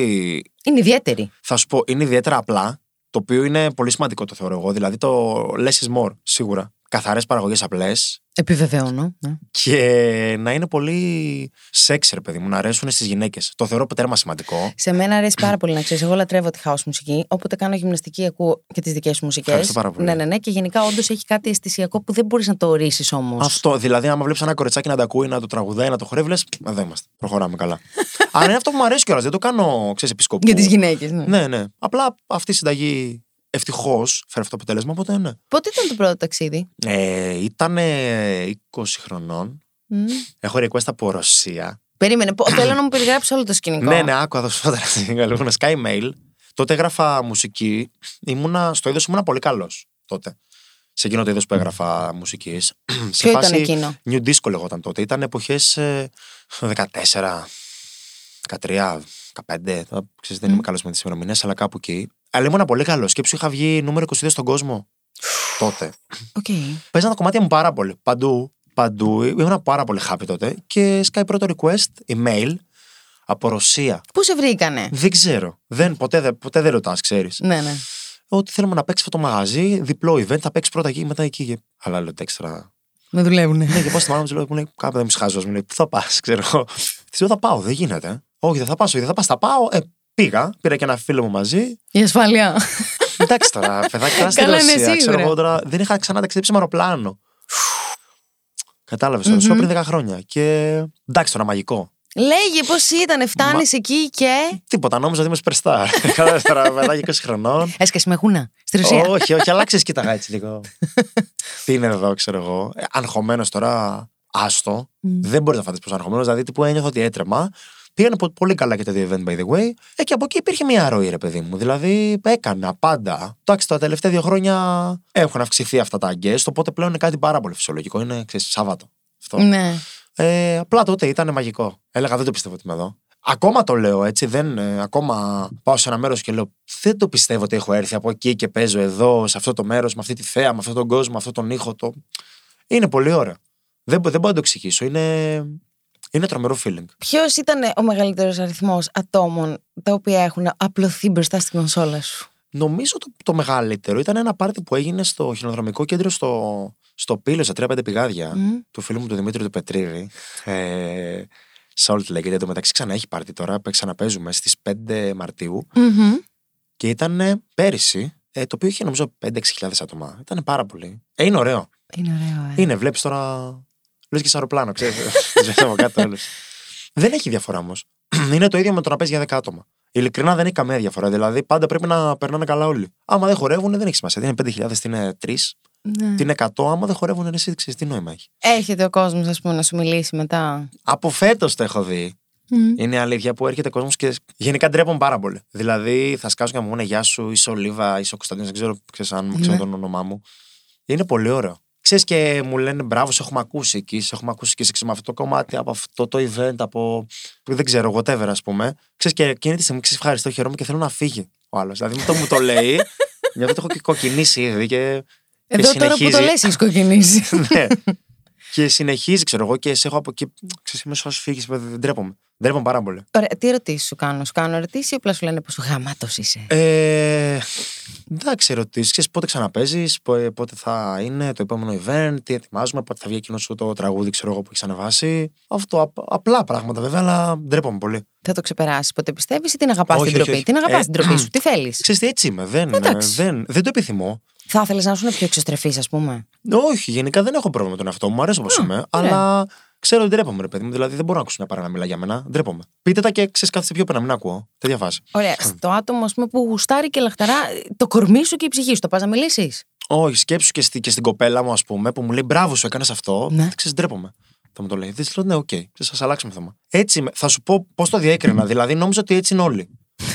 είναι ιδιαίτερη. Θα σου πω, είναι ιδιαίτερα απλά, το οποίο είναι πολύ σημαντικό το θεωρώ εγώ. Δηλαδή το less is more, σίγουρα. Καθαρές παραγωγές απλές Επιβεβαιώνω. ναι. και να είναι πολύ σεξ, ρε παιδί μου, να αρέσουν στις γυναίκες. Το θεωρώ τέρμα σημαντικό. Σε μένα αρέσει πάρα πολύ να ξέρεις. Εγώ λατρεύω τη house μουσική. Όποτε κάνω γυμναστική, ακούω και τις δικές σου μουσικές. Ευχαριστώ πάρα πολύ. Ναι, ναι, ναι. Και γενικά όντως έχει κάτι αισθησιακό που δεν μπορείς να το ορίσεις όμως. Αυτό, δηλαδή, άμα βλέπεις ένα κοριτσάκι να τα ακούει, να το τραγουδάει, να το χορεύει, λες, εδώ είμαστε. Προχωράμε καλά. Αλλά είναι αυτό που μου αρέσει κιόλας. Δεν το κάνω, ξέρεις, επισκοπού. Για τις γυναίκες, ναι. Ναι, ναι. Απλά αυτή η συνταγή ευτυχώς φέρει αυτό το αποτέλεσμα, οπότε ναι. Πότε ήταν το πρώτο ταξίδι; Ε, ήταν 20 χρονών. Μμ. Έχω request από Ρωσία. Περίμενε, πω- θέλω να μου περιγράψεις όλο το σκηνικό. Ναι, ναι, άκουγα εδώ σου πω τώρα. Λίγο Sky Mail. Τότε έγραφα μουσική. Ήμουνα, στο είδος ήμουνα πολύ καλός τότε. Σε εκείνο το είδος που έγραφα μουσικής. Ποιο ήταν εκείνο; New Disco λεγόταν τότε. Ήταν εποχές 14, 13, 15. Τώρα, Ξέρεις, δεν είμαι καλός με τις ημερομηνίες, αλλά κάπου εκεί. Αλλά ήμουν πολύ καλό. Σκέψου, είχα βγει νούμερο 22 στον κόσμο τότε. Οκ. Παίζαν τα κομμάτια μου πάρα πολύ. Παντού. Παντού. Ήμουν πάρα πολύ happy τότε. Και σκάει πρώτο request, email από Ρωσία. Πού σε βρήκανε; Δεν ξέρω. Δεν, ποτέ, δεν- ποτέ δεν ρωτάς, ξέρεις. Ναι, ναι. Ότι θέλουμε να παίξει αυτό το μαγαζί, διπλό event, θα παίξει πρώτα εκεί και μετά εκεί. Και... Αλλά λέω έξτρα. Με δουλεύουνε. Ναι, και πάω στη μάνα μου, της λέω, μου λέει, κάπου δεν μου σκάζω. Μου λέει, πού θα πας, ξέρω εγώ. Της λέω, θα πάω, δεν γίνεται. Όχι, δεν θα πάω, όχι, δεν θα πας, θα πάω. Ε, πήγα, πήρα και ένα φίλο μου μαζί. Η ασφάλεια. Εντάξει τώρα, παιδάκι, τώρα στη Καλά, ναι, Ρωσία, ξέρω σίγουρα. εγώ τώρα. Δεν είχα ξανά ταξιδέψει με αεροπλάνο. Κατάλαβες τώρα, σου πριν 10 χρόνια. Και εντάξει τώρα, μαγικό. Λέγε πώς ήταν, φτάνεις Μα- εκεί και. Τίποτα, νόμιζα ότι είμαι σπερστά. Κατάλαβε τώρα, παιδάκι 20 χρονών. Έσκασε με χούνα. Στη Ρωσία. όχι, όχι, αλλά ξέρει, κοίταγα έτσι λίγο. Τι είναι εδώ, ξέρω εγώ. Ε, αγχωμένος τώρα, άστο. Δεν μπορεί να φανταστείς πώ αγχωμένος. Δηλαδή, τύπου ένιωθα ότι έτρεμα. Πήγαινε πο- πολύ καλά και το event, by the way. Ε, και από εκεί υπήρχε μια ροή, ρε παιδί μου. Δηλαδή, έκανα πάντα. Εντάξει, τα τελευταία δύο χρόνια έχουν αυξηθεί αυτά τα guest, οπότε πλέον είναι κάτι πάρα πολύ φυσιολογικό. Είναι, ξέρεις, Σάββατο. Αυτό. Ναι. Ε, απλά τότε ήταν μαγικό. Έλεγα, δεν το πιστεύω ότι είμαι εδώ. Ακόμα το λέω έτσι. Δεν, ε, ακόμα πάω σε ένα μέρος και λέω, δεν το πιστεύω ότι έχω έρθει από εκεί και παίζω εδώ, σε αυτό το μέρος, με αυτή τη θέα, με αυτόν τον κόσμο, με αυτόν τον ήχο. Το... Είναι πολύ ωραία. Δεν, μπο- δεν μπορώ να το εξηγήσω. Είναι, είναι τρομερό feeling. Ποιος ήταν ο μεγαλύτερος αριθμός ατόμων τα οποία έχουν απλωθεί μπροστά στην κονσόλα σου; Νομίζω το, το μεγαλύτερο ήταν ένα πάρτι που έγινε στο χειροδρομικό κέντρο στο, στο Πύλο, στα 3-5 πηγάδια Μμ. του φίλου μου του Δημήτρη του Πετρίδη. Ε, Salt Lake, γιατί το μεταξύ ξανά έχει πάρτι τώρα. παι- Ξαναπέζουμε στις 5 Μαρτίου Μμμ. και ήταν πέρυσι, ε, το οποίο είχε νομίζω 5-6 χιλιάδες άτομα. Ήταν πάρα πολύ. Ε, είναι ωραίο. Είναι ωραίο, ε. Είναι, βλέπεις τώρα. Λες και σε αεροπλάνο, ξέρεις. Ζητάμε από κάτω όλους. Δεν έχει διαφορά όμως. Είναι το ίδιο με το να παίζει για 10 άτομα. Ειλικρινά δεν έχει καμία διαφορά. Δηλαδή πάντα πρέπει να περνάνε καλά όλοι. Άμα δεν χορεύουν, δεν έχει σημασία. Τι είναι 5.000, τι είναι 3, Ναι. τι είναι 100. Άμα δεν χορεύουν, εσύ ξέρεις τι νόημα έχει. Έρχεται ο κόσμος, ας πούμε, να σου μιλήσει μετά; Από φέτος το έχω δει. Μμ. Είναι αλήθεια που έρχεται κόσμος και γενικά ντρέπομαι πάρα πολύ. Δηλαδή θα σκάσω και να μου πούνε Γεια σου, είσαι ο Λίβα, είσαι ο Κωνσταντίνος, δεν ξέρω, ξέρεις αν μου ξέρω Ναι. το όνομά μου. Είναι πολύ ωραίο. Ξέρεις και μου λένε μπράβο, σε έχουμε ακούσει εκεί, σε έχουμε ακούσει και σε ξέρεις, με αυτό το κομμάτι, από αυτό το event, από. δεν ξέρω, whatever ας πούμε. Ξέρεις και εκείνη τη στιγμή ξέρεις, ευχαριστώ, χαίρομαι και θέλω να φύγει ο άλλος. Δηλαδή με το μου το λέει, νιώθω ότι έχω και κοκκινήσει ήδη και. και Εδώ τώρα που το συνεχίζει. λες έχεις κοκκινήσει. ναι. Και συνεχίζει, ξέρω εγώ, και σε έχω από εκεί. Ξέρεις, είμαι σου φύγει, δεν ντρέπομαι. Ντρέπομαι πάρα πολύ. Ωραία, τι ερωτήσεις σου κάνω. Σου κάνω ερωτήσεις ή απλά σου λένε πόσο γαμάτος είσαι; Ε, εντάξει, ερωτήσει. Ξέρεις πότε ξαναπέζεις, πότε θα είναι το επόμενο event, τι ετοιμάζουμε, πότε θα βγει εκείνο σου το τραγούδι, ξέρω εγώ που έχεις ανεβάσει. Αυτό απ- απλά πράγματα βέβαια, αλλά ντρέπομαι πολύ. Θα το ξεπεράσεις ποτέ πιστεύεις ή την αγαπάς Όχι, την όχι, τροπή. όχι. Την αγαπάς Ε, την τροπή σου. Τι θέλεις; Ξέρεις τι, έτσι είμαι. Δεν, Εντάξει. δεν, δεν το επιθυμώ. Θα ήθελε να σου είναι πιο εξωστρεφής, ας πούμε; Όχι, γενικά δεν έχω πρόβλημα με τον εαυτό μου. Μου αρέσει όπως είμαι. Αλλά ξέρω ότι ντρέπομαι, ρε παιδί μου. Δηλαδή δεν μπορώ να ακούσω μια παρά να μιλά για μένα. Ντρέπομαι. Πείτε τα και ξέρεις κάθεστε πιο πέρα, μην ακούω. Τέτοια φάση. Ωραία. Στο άτομο, ας πούμε, που γουστάρει και λαχταρά το κορμί σου και η ψυχή σου. Του πας να μιλήσεις; Όχι, σκέψου και, στη, και στην κοπέλα μου, ας πούμε, που μου λέει μπράβο σου, έκανες αυτό. Ναι. Ξέρεις, ντρέπομαι. Θα μου το λέει. Δεν λέω, ναι, οκ, okay. ας αλλάξουμε θέμα. Έτσι, είμαι. θα σου πω πώς το διέκρινα. δηλαδή, νόμιζα ότι έτσι είναι όλοι.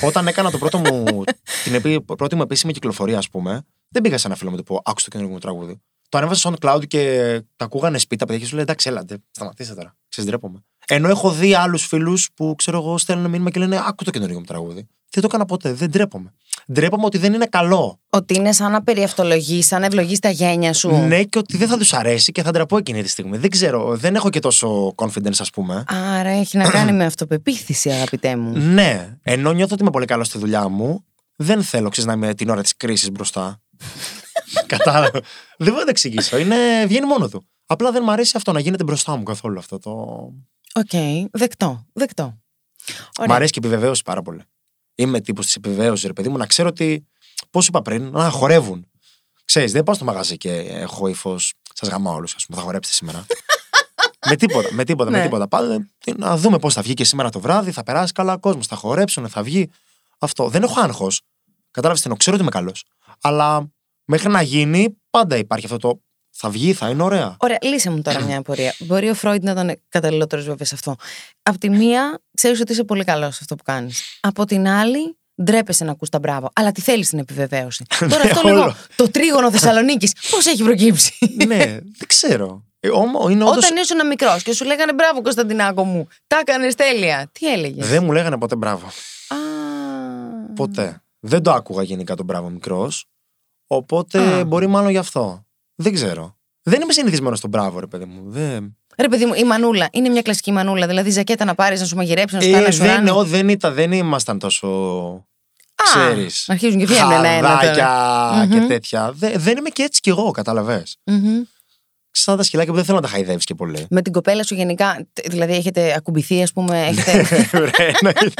Όταν έκανα το πρώτο μου, την επί, πρώτη μου επίσημη κυκλοφορία, ας πούμε, δεν πήγα σε ένα φίλο μου να του πω, άκου σε το καινούργιο μου τραγούδι. Το ανέβασα στο SoundCloud και τα ακούγανε σπίτι τα παιδιά και σου λέει, εντάξει, ελάτε, σταματήστε τώρα. Ξέρεις, ντρέπομαι. Ενώ έχω δει άλλους φίλους που ξέρω εγώ στέλνουν μήνυμα και λένε, άκου το καινούργιο μου τραγούδι. Δεν το έκανα ποτέ, δεν ντρέπομαι. Ντρέπομαι ότι δεν είναι καλό. Ότι είναι σαν να περιαυτολογείς, σαν να ευλογείς τα γένια σου. Ναι, και ότι δεν θα τους αρέσει και θα ντραπώ εκείνη τη στιγμή. Δεν ξέρω, δεν έχω και τόσο confidence, ας πούμε. Άρα έχει να κάνει με αυτοπεποίθηση, αγαπητέ μου. Ναι, ενώ νιώθω ότι είμαι πολύ καλός στη δουλειά μου, δεν θέλω ξέρεις, να είμαι την ώρα της κρίσης μπροστά. Κατάλαβα. δεν μπορώ να το εξηγήσω. Είναι, βγαίνει μόνο του. Απλά δεν μου αρέσει αυτό να γίνεται μπροστά μου καθόλου αυτό το. Οκ, δεκτό, δεκτό. Μ' Ωραία. αρέσει και η επιβεβαίωση πάρα πολύ. Είμαι τύπος της επιβεβαίωσης, ρε παιδί μου, να ξέρω ότι. Πώς είπα πριν, να χορεύουν. Ξέρεις, δεν πάω στο μαγαζί και έχω ύφος. Σας γαμάω όλους, ας πούμε, θα χορέψετε σήμερα. με τίποτα, με τίποτα, με Ναι. τίποτα. Πάμε τι- να δούμε πώς θα βγει και σήμερα το βράδυ, θα περάσει καλά ο κόσμος, θα χορέψουν, θα βγει. Αυτό. Δεν έχω άγχος. Κατάλαβες τι εννοώ, ξέρω ότι είμαι καλός. Αλλά μέχρι να γίνει, πάντα υπάρχει αυτό το. Θα βγει, θα είναι ωραία. Ωραία, λύσε μου τώρα μια απορία. Μπορεί ο Φρόιντ να ήταν καταλληλότερος βέβαια σε αυτό. Απ' τη μία, ξέρεις ότι είσαι πολύ καλός σε αυτό που κάνεις. Από την άλλη, ντρέπεσαι να ακούς τα μπράβο. Αλλά τι θέλεις την επιβεβαίωση. τώρα αυτό όλο. λίγο. Το τρίγωνο Θεσσαλονίκης, πώς έχει προκύψει; ναι, δεν ξέρω. Ε, όμως, είναι όντως... Όταν ήσουν μικρός και σου λέγανε μπράβο Κωνσταντινάκο μου, τα έκανες τέλεια. Τι έλεγες; Δεν μου λέγανε ποτέ μπράβο. Α, Ποτέ. Δεν το άκουγα γενικά τον μπράβο μικρός. Οπότε Α. μπορεί μάλλον γι' αυτό. Δεν ξέρω. Δεν είμαι συνηθισμένος στον μπράβο, ρε παιδί μου. Δεν... Ρε παιδί μου, η μανούλα είναι μια κλασική μανούλα. Δηλαδή, ζακέτα να πάρεις, να σου μαγειρέψεις, να σου Ε, κάνεις να σου δεν, ράνει. ο, δεν, ήταν, δεν ήμασταν τόσο. Α, Ξέρεις. αρχίζουν και βγαίνουν ένα-ένα χαδάκια και Μμμ. τέτοια. Δε- δεν είμαι και έτσι κι εγώ, κατάλαβες. Μμμ. Σαν τα σκυλάκια που δεν θέλω να τα χαϊδεύεις και πολύ. Με την κοπέλα σου γενικά, τε- δηλαδή έχετε ακουμπηθεί, ας πούμε, έχετε, Ρε, εννοείται.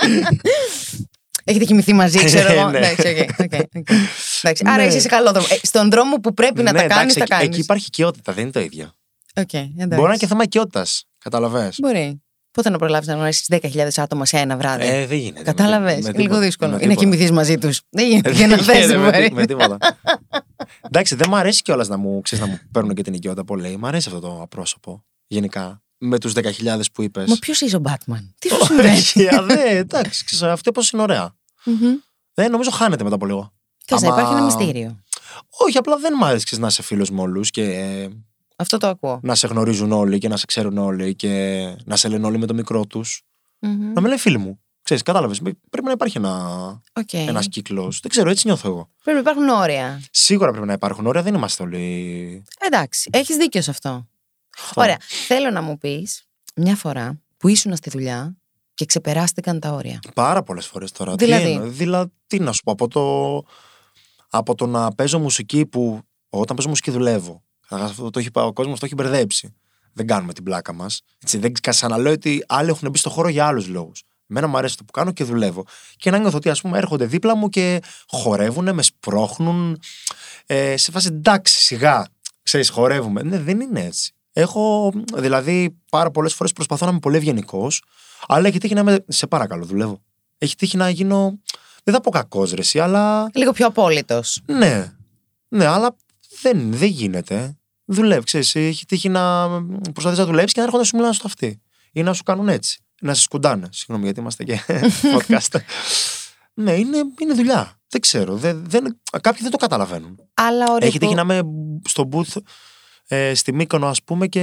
έχετε κοιμηθεί μαζί, ξέρω εγώ. Ναι. Εντάξει, οκ, οκ, οκ. Εντάξει, Άρα Ναι. είσαι σε καλό δρόμο. Ε, στον δρόμο που πρέπει να Ναι, τα κάνεις, εντάξει, τα εκεί- κάνεις. Εκεί υπάρχει οικειότητα, δεν είναι το ίδιο. Οκ, εντάξει. Μπορεί να είναι και θέμα οικειότητας. Κατάλαβες. Μπορεί. Πότε να προλάβεις να γνωρίσει 10.000 άτομα σε ένα βράδυ; Ε, δεν γίνεται. Κατάλαβες; Με- με Είναι τίποτα. λίγο δύσκολο. Με Είναι να τίποτα. κοιμηθείς μαζί τους. Δεν γίνεται. Δεν Για να γίνεται θες. με, τι- με τίποτα. Εντάξει, δεν μου αρέσει κιόλας να μου, ξέρεις, να μου παίρνουν και την οικειότητα πολύ. Μ' αρέσει αυτό το απρόσωπο. Γενικά. Με τους 10.000 που είπες. Μα ποιος είσαι ο Μπάτμαν. Τι σου συμβαίνει. ναι, εντάξει, ξέρεις, αυτό που είναι ωραία. Δεν νομίζω χάνεται μετά από λίγο. Θες να Άμα- υπάρχει ένα μυστήριο; Όχι, απλά δεν μ' αρέσει ξέρεις, να είσαι φίλος με όλους και ε, Αυτό το ακούω. να σε γνωρίζουν όλοι και να σε ξέρουν όλοι και να σε λένε όλοι με το μικρό τους. Μμμ. Να με λένε φίλοι μου. Ξέρεις, κατάλαβες. Πρέπει να υπάρχει ένα Οκ. ένας κύκλος. Δεν ξέρω, έτσι νιώθω εγώ. Πρέπει να υπάρχουν όρια. Σίγουρα πρέπει να υπάρχουν όρια, δεν είμαστε όλοι. Εντάξει, έχεις δίκιο σε αυτό. Ωραία. Θέλω να μου πεις μια φορά που ήσουν στη δουλειά και ξεπεράστηκαν τα όρια. Πάρα πολλές φορές τώρα. Δηλαδή; Τι, εννοώ, δηλαδή, τι να σου πω, από το, από το να παίζω μουσική που όταν παίζω μουσική δουλεύω. Καταρχάς, Αυτό το έχει, ο κόσμος το έχει μπερδέψει. Δεν κάνουμε την πλάκα μας. Δεν ξαναλέω ότι άλλοι έχουν μπει στο χώρο για άλλους λόγους. Εμένα μου αρέσει αυτό που κάνω και δουλεύω. Και να νιώθω ότι ας πούμε έρχονται δίπλα μου και χορεύουν, με σπρώχνουν. Ε, σε φάση εντάξει, σιγά. Ξέρεις, χορεύουμε. Ναι, δεν είναι έτσι. Έχω, δηλαδή, πάρα πολλές φορές προσπαθώ να είμαι πολύ ευγενικός, αλλά έχει τύχει να είμαι. Σε παρακαλώ, δουλεύω. Έχει τύχει να γίνω. Δεν θα πω κακός ρε, εσύ, αλλά. Λίγο πιο απόλυτος. Ναι. Ναι, αλλά δεν, δεν γίνεται. Δουλεύει, ξέρεις, έχει τύχει να προσπαθείς να δουλέψεις και να έρχονται να σου μιλάνε στο αυτή. Ή να σου κάνουν έτσι. Να σε σκουντάνε. Συγγνώμη, γιατί είμαστε και podcast. ναι, είναι, είναι δουλειά. Δεν ξέρω. Δεν, δεν, κάποιοι δεν το καταλαβαίνουν. Αλλά ωραία. Έχει τύχει να είμαι στο booth ε, στη Μύκονο, ας πούμε, και.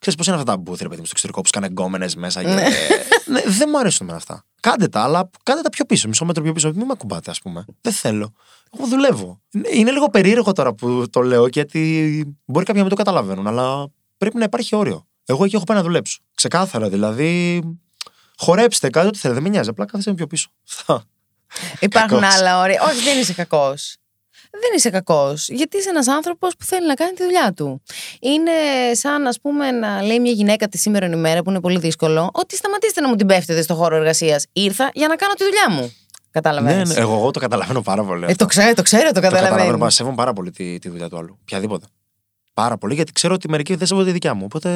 Ξέρεις πώς είναι αυτά τα booth, ρε παιδί μου, στο εξωτερικό που σκάνε γκόμενες μέσα. Και... ναι, δεν μου αρέσουν εμένα αυτά. Κάντε τα, αλλά κάντε τα πιο πίσω, μισό μέτρο πιο πίσω. Μην με ακουμπάτε, ας πούμε. Δεν θέλω. Εγώ δουλεύω. Είναι λίγο περίεργο τώρα που το λέω, γιατί μπορεί κάποιοι να μην το καταλαβαίνουν, αλλά πρέπει να υπάρχει όριο. Εγώ εκεί έχω πάει να δουλέψω. Ξεκάθαρα δηλαδή. Χορέψτε, κάτι ό,τι θέλετε, δεν με νοιάζει. Απλά κάθεστε πιο πίσω. Υπάρχουν Κακός. άλλα όρια. Όχι, δεν είσαι κακός. Δεν είσαι κακός. Γιατί είσαι ένας άνθρωπος που θέλει να κάνει τη δουλειά του. Είναι σαν, ας πούμε, να λέει μια γυναίκα τη σήμερα ημέρα που είναι πολύ δύσκολο, ότι σταματήστε να μου την πέφτετε στο χώρο εργασίας. Ήρθα για να κάνω τη δουλειά μου. ναι, Κατάλαβε. ναι, εγώ, εγώ το καταλαβαίνω πάρα πολύ. Ε, αυτό. το ξέρω, το ξέρω, το Το καταλαβαίνω. καταλαβαίνω. πάρα- Σέβομαι πάρα πολύ τη, τη δουλειά του άλλου. Οποιαδήποτε. Πάρα πολύ, γιατί ξέρω ότι μερικοί δεν σέβονται τη δικιά μου. Οπότε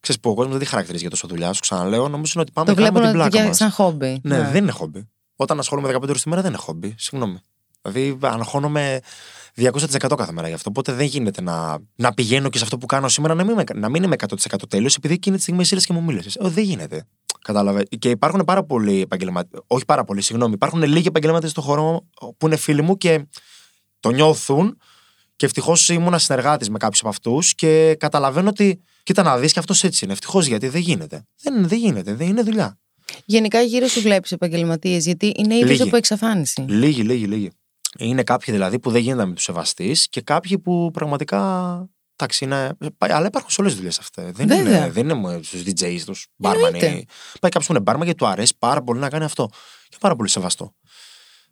ξέρεις που ο κόσμος δεν τη χαρακτηρίζει για τόσο δουλειά. Σου ξαναλέω, νομίζω ότι πάμε Το και κάνουμε βλέπουν την ότι πλάκα για- μας. σαν χόμπι. Ναι, δεν είναι χόμπι. Όταν ασχολούμαι 15 ώρες τη μέρα δεν είναι χόμπι. Συγγνώμη. Δηλαδή, αγχώνομαι 200% κάθε μέρα γι' αυτό. Οπότε δεν γίνεται να, να πηγαίνω και σε αυτό που κάνω σήμερα να μην, είμαι- να μην είμαι 100% τέλειος, επειδή εκείνη τη στιγμή εσύ ήρθες και μου μίλησες. Ε, δεν γίνεται. Κατάλαβε. Και υπάρχουν πάρα πολλοί επαγγελματίε. Όχι πάρα πολλοί, συγγνώμη. Υπάρχουν λίγοι επαγγελματίε στον χώρο που είναι φίλοι μου και το νιώθουν. Και ευτυχώς ήμουν συνεργάτης με κάποιους από αυτούς και καταλαβαίνω ότι. Κοίτα να δεις και αυτός έτσι είναι. Ευτυχώς γιατί δεν γίνεται. Δεν, δεν γίνεται. Δεν είναι δουλειά. Γενικά γύρω σου βλέπεις επαγγελματίες, γιατί είναι είδο Λίγοι. από εξαφάνιση. Λίγοι, λίγοι, λίγοι. Είναι κάποιοι δηλαδή που δεν γίνεται να μην τους σεβαστείς και κάποιοι που πραγματικά. Εντάξει, είναι. Αλλά υπάρχουν σε όλες τις δουλειές αυτέ. Δεν Βέβαια. είναι, δεν είναι στους DJs, τους μπάρμαν. Εννοείται. Πάει κάποιος που είναι μπάρμαν και του αρέσει πάρα πολύ να κάνει αυτό. Και πάρα πολύ σεβαστό.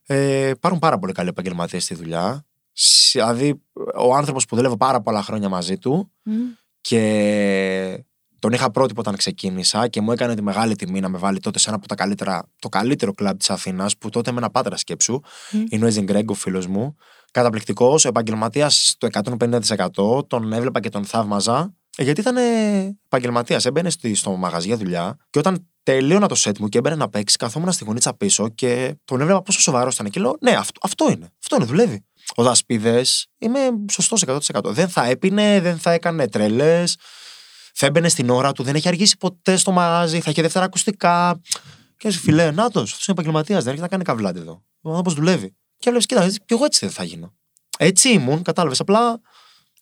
Ε, υπάρχουν πάρα πολύ καλοί επαγγελματίες στη δουλειά. Σ- Δηλαδή, ο άνθρωπος που δουλεύω πάρα πολλά χρόνια μαζί του Μμ. και τον είχα πρότυπο όταν ξεκίνησα και μου έκανε τη μεγάλη τιμή να με βάλει τότε σε ένα από τα καλύτερα, το καλύτερο κλαμπ της Αθήνας, που τότε με ένα πάτρα σκέψου. Μμ. Είναι ο Έζιν Γκρέγκ, ο φίλος μου. Καταπληκτικός, επαγγελματίας στο 150%. Τον έβλεπα και τον θαύμαζα. ε, Γιατί ήταν επαγγελματίας. Έμπαινε στη- στο μαγαζί για δουλειά και όταν τελείωνα το σετ μου και έμπαινε να παίξει, καθόμουν στη γωνίτσα πίσω και τον έβλεπα πόσο σοβαρός ήταν. Και λέω: Ναι, αυτό, αυτό είναι. Αυτό είναι, δουλεύει. Ο Δασπίδες είμαι σωστός 100%. Δεν θα έπινε, δεν θα έκανε τρελές. Θα έμπαινε στην ώρα του, δεν έχει αργήσει ποτέ στο μαγάζι, θα είχε δεύτερα ακουστικά. Και λες, φιλέ, νάτο, αυτός είναι επαγγελματίας, δεν έρχεται να κάνει καβλάτι εδώ. Ο άνθρωπος δουλεύει. Και λέω, κοίτα, έτσι, κι εγώ έτσι δεν θα γίνω. Έτσι ήμουν, κατάλαβες. Απλά,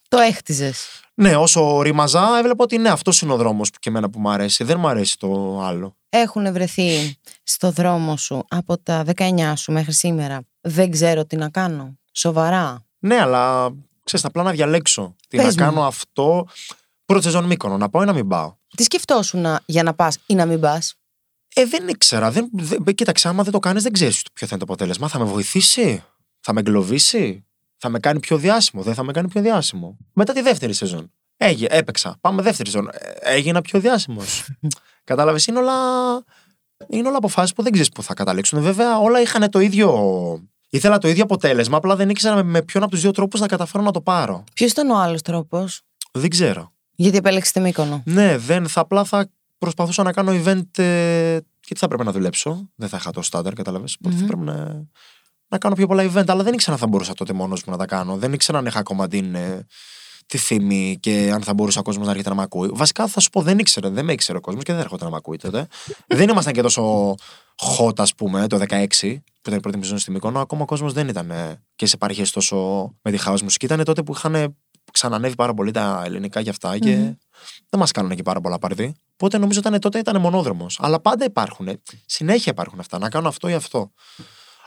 Το έχτιζες. ναι, όσο ρήμαζα, έβλεπα ότι ναι, αυτός είναι ο δρόμος και εμένα που μου αρέσει. Δεν μου αρέσει το άλλο. Έχουν βρεθεί στο δρόμο σου από τα 19 σου μέχρι σήμερα. Δεν ξέρω τι να κάνω. Σοβαρά. Ναι, αλλά ξέρεις, απλά να διαλέξω. Τι Πες να μου. κάνω αυτό. Πρώτη σεζόν Μύκονο, να πάω ή να μην πάω. Τι σκεφτόσουν να- για να πας ή να μην πας; Ε, δεν ήξερα. Δεν, δεν, κοίταξε, άμα δεν το κάνεις, δεν ξέρεις ποιο θα είναι το αποτέλεσμα. Θα με βοηθήσει, θα με εγκλωβίσει, θα με κάνει πιο διάσημο, δεν θα με κάνει πιο διάσημο. Μετά τη δεύτερη σεζόν. Έγι, έπαιξα. Πάμε δεύτερη σεζόν. Ε, Έγινα πιο διάσημος. Κατάλαβες, είναι όλα. Είναι όλα αποφάσεις που δεν ξέρεις πού θα καταλήξουν. Βέβαια, όλα είχαν το ίδιο. Ήθελα το ίδιο αποτέλεσμα, απλά δεν ήξερα με, με ποιον από τους δύο τρόπους θα καταφέρω να το πάρω. Ποιος ήταν ο άλλος τρόπος; Δεν ξέρω. Γιατί επέλεξε τη Μύκονο. Ναι, δεν θα απλά θα προσπαθούσα να κάνω event. Ε, γιατί θα πρέπει να δουλέψω. Δεν θα είχα το στάνταρ, κατάλαβες. Οπότε θα Μμμ. πρέπει να, να κάνω πιο πολλά event. Αλλά δεν ήξερα αν θα μπορούσα τότε μόνος μου να τα κάνω. Δεν ήξερα αν είχα ακόμα την, ε, τη φήμη και αν θα μπορούσε ο κόσμος να έρχεται να με ακούει. Βασικά θα σου πω, δεν ήξερα. Δεν με ήξερε ο κόσμος και δεν έρχονταν να με ακούει τότε. δεν ήμασταν και τόσο hot, ας πούμε, το 16 που ήταν η πρώτη μου σεζόν στη Μύκονο. Ακόμα ο κόσμος δεν ήταν ε, και σε επαρχίε τόσο με τη house μουσική. Ήταν τότε που είχαν ξανανεύει πάρα πολύ τα ελληνικά και αυτά και Μμμ. δεν μας κάνανε και πάρα πολλά πάρτι. Οπότε νομίζω ήταν τότε ήταν μονόδρομος. Αλλά πάντα υπάρχουν. Συνέχεια υπάρχουν αυτά. Να κάνω αυτό ή αυτό.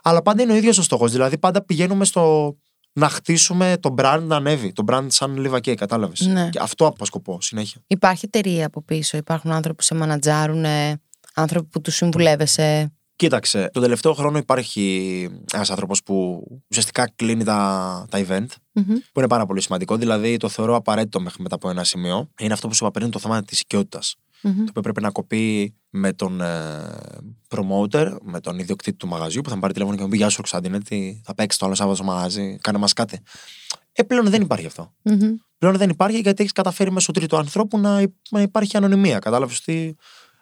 Αλλά πάντα είναι ο ίδιος ο στόχος. Δηλαδή πάντα πηγαίνουμε στο. να χτίσουμε το brand να ανέβει. Το brand σαν Λιβακέ, κατάλαβες. Ναι. Και αυτό απασκοπώ συνέχεια. Υπάρχει εταιρεία από πίσω, υπάρχουν άνθρωποι που σε μανατζάρουν, άνθρωποι που τους συμβουλεύεσαι. Κοίταξε, τον τελευταίο χρόνο υπάρχει ένας άνθρωπος που ουσιαστικά κλείνει τα, τα event, Μμμ. που είναι πάρα πολύ σημαντικό. Δηλαδή το θεωρώ απαραίτητο μέχρι μετά από ένα σημείο. Είναι αυτό που σου είπα πριν, το θέμα της οικειότητας. Μμμ. Το οποίο πρέπει να κοπεί με τον ε, promoter, με τον ιδιοκτήτη του μαγαζιού, που θα με πάρει τηλέφωνο και μου πει: Γεια σου, Κωνσταντίνε, τι θα παίξεις το άλλο Σάββατο στο μαγαζί, κάνε μας κάτι. Ε, πλέον δεν υπάρχει αυτό. Μμμ. Πλέον δεν υπάρχει γιατί έχεις καταφέρει μέσω τρίτου ανθρώπου να, υ- να υπάρχει ανωνυμία. Κατάλαβες ότι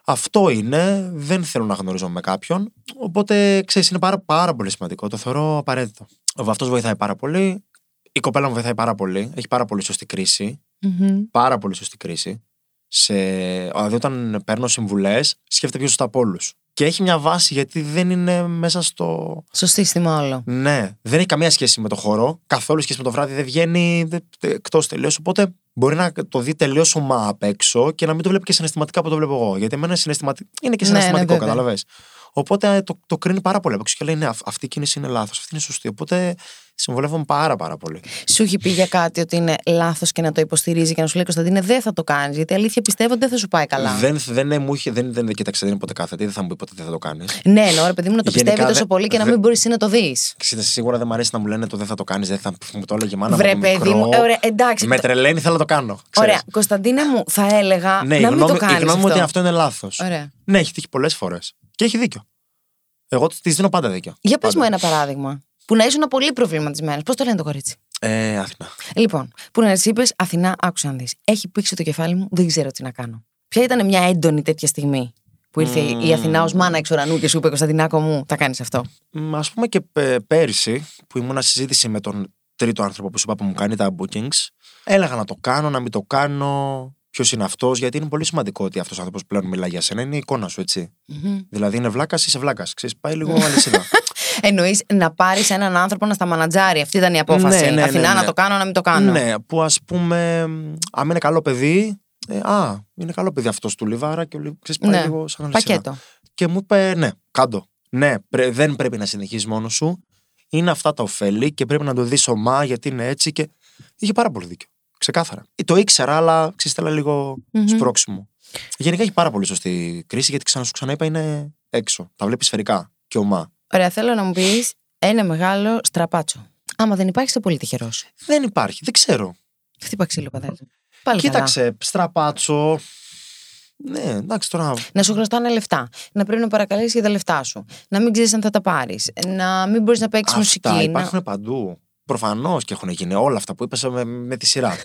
αυτό είναι, δεν θέλω να γνωρίζω με κάποιον. Οπότε ξέρεις, είναι πάρα, πάρα πολύ σημαντικό. Το θεωρώ απαραίτητο. Αυτός βοηθάει πάρα πολύ. Η κοπέλα μου βοηθάει πάρα πολύ. Έχει πάρα πολύ σωστή κρίση. Μμμ. Πάρα πολύ σωστή κρίση. Σε... Δηλαδή, όταν παίρνω συμβουλές, σκέφτεται πιο σωστά από όλους. Και έχει μια βάση γιατί δεν είναι μέσα στο. Στο σύστημα όλο. Ναι, δεν έχει καμία σχέση με το χώρο. Καθόλου σχέση με το βράδυ. Δεν βγαίνει εκτός τελείως. Οπότε μπορεί να το δει τελείως ομά απ' έξω και να μην το βλέπει και συναισθηματικά που το βλέπω εγώ. Γιατί εμένα συναισθηματι... είναι και Ναι, ναι, συναισθηματικό, βέβαια. κατάλαβες. Οπότε το, το κρίνει πάρα πολύ απ' έξω και λέει: Ναι, αυ- αυτή η κίνηση είναι λάθος, αυτή είναι σωστή. Οπότε συμβολεύομαι πάρα πάρα πολύ. Σου έχει πει για κάτι ότι είναι λάθος και να το υποστηρίζει και να σου λέει Κωνσταντίνε, δεν θα το κάνεις. Γιατί αλήθεια πιστεύω ότι δεν θα σου πάει καλά. Δεν, δεν, δεν, μου είχε, δεν, δεν, κοίταξε, δεν είναι ποτέ κάθετη, δεν θα μου πει ποτέ δεν θα το κάνεις. Ναι, εννοώ ρε παιδί μου να το Γενικά, πιστεύει τόσο δε- πολύ και να δε- μην μπορείς να το δεις. Σίγουρα δεν μου αρέσει να μου λένε το δεν θα το κάνεις, δεν θα μου το έλεγε η μάνα Βρε, μου. από παιδί μικρό. μου, ε, ωραία, εντάξει. Με τρελαίνει, θέλω να το κάνω. Ωραία. ξέρεις. Κωνσταντίνε μου, θα έλεγα Ναι, η να μην γνώμη, το κάνεις. η γνώμη μου ότι αυτό είναι λάθος. Ωραία. Ναι, έχει τύχει πολλές φορές. Και έχει δίκιο. Εγώ της δίνω πάντα δίκιο. Για πες Πάντα. μου ένα παράδειγμα. Που να ήσουν πολύ προβληματισμένος. Πώς το λένε το κορίτσι; Ε, Αθηνά. Λοιπόν, που να τη είπες Αθηνά, άκουσα να δεις. Έχει πήξει το κεφάλι μου, δεν ξέρω τι να κάνω. Ποια ήταν μια έντονη τέτοια στιγμή που ήρθε η Αθηνά ως μάνα εξ ουρανού και σου είπε Κωνσταντινάκο μου, θα κάνεις αυτό. Α πούμε και πε- πέρυσι που ήμουν συζήτηση με τον τρίτο άνθρωπο που σου είπα που μου κάνει τα bookings, έλεγα να το κάνω, να μην το κάνω. Ποιος είναι αυτός, γιατί είναι πολύ σημαντικό ότι αυτός ο άνθρωπος πλέον μιλάει για σένα. Είναι η εικόνα σου, έτσι. Δηλαδή είναι βλάκας, είσαι βλάκας. Ξέρεις, πάει λίγο αλυσίδα. Εννοείς να πάρεις έναν άνθρωπο να στα μανατζάρει. Αυτή ήταν η απόφαση. Ναι, ναι, ναι, Αθηνά ναι. να το κάνω, να μην το κάνω. ναι, που ας πούμε, αν είναι καλό παιδί, ε, α, είναι καλό παιδί αυτός του Λιβάρα και ο Λι- ξέρεις, πάει Ναι. λίγο σαν αλυσίδα. Πακέτο. Και μου είπε, ναι, κάντο. Ναι, πρέ- δεν πρέπει να συνεχίσεις μόνος σου. Είναι αυτά τα ωφέλη και πρέπει να το δεις ομά γιατί είναι έτσι. Και είχε πάρα πολύ δίκιο. Ξεκάθαρα. Ε, Το ήξερα, αλλά ξύστελα λίγο Μμμ. σπρώξιμο. Γενικά έχει πάρα πολύ σωστή κρίση γιατί ξανά σου ξαναείπα είναι έξω. Τα βλέπεις σφαιρικά και ομά. Ωραία, θέλω να μου πεις ένα μεγάλο στραπάτσο. Άμα δεν υπάρχει, είσαι πολύ τυχερός. Δεν υπάρχει, δεν ξέρω. Χτύπα ξύλο, πατέρα. Πάλι καλά. Κοίταξε, στραπάτσο. Ναι, εντάξει τώρα. Να σου χρωστάνε λεφτά. Να πρέπει να παρακαλέσεις για τα λεφτά σου. Να μην ξέρεις αν θα τα πάρεις. Να μην μπορείς να παίξεις Αυτά μουσική. υπάρχουν παντού. Προφανώς και έχουν γίνει όλα αυτά που είπες με, με τη σειρά.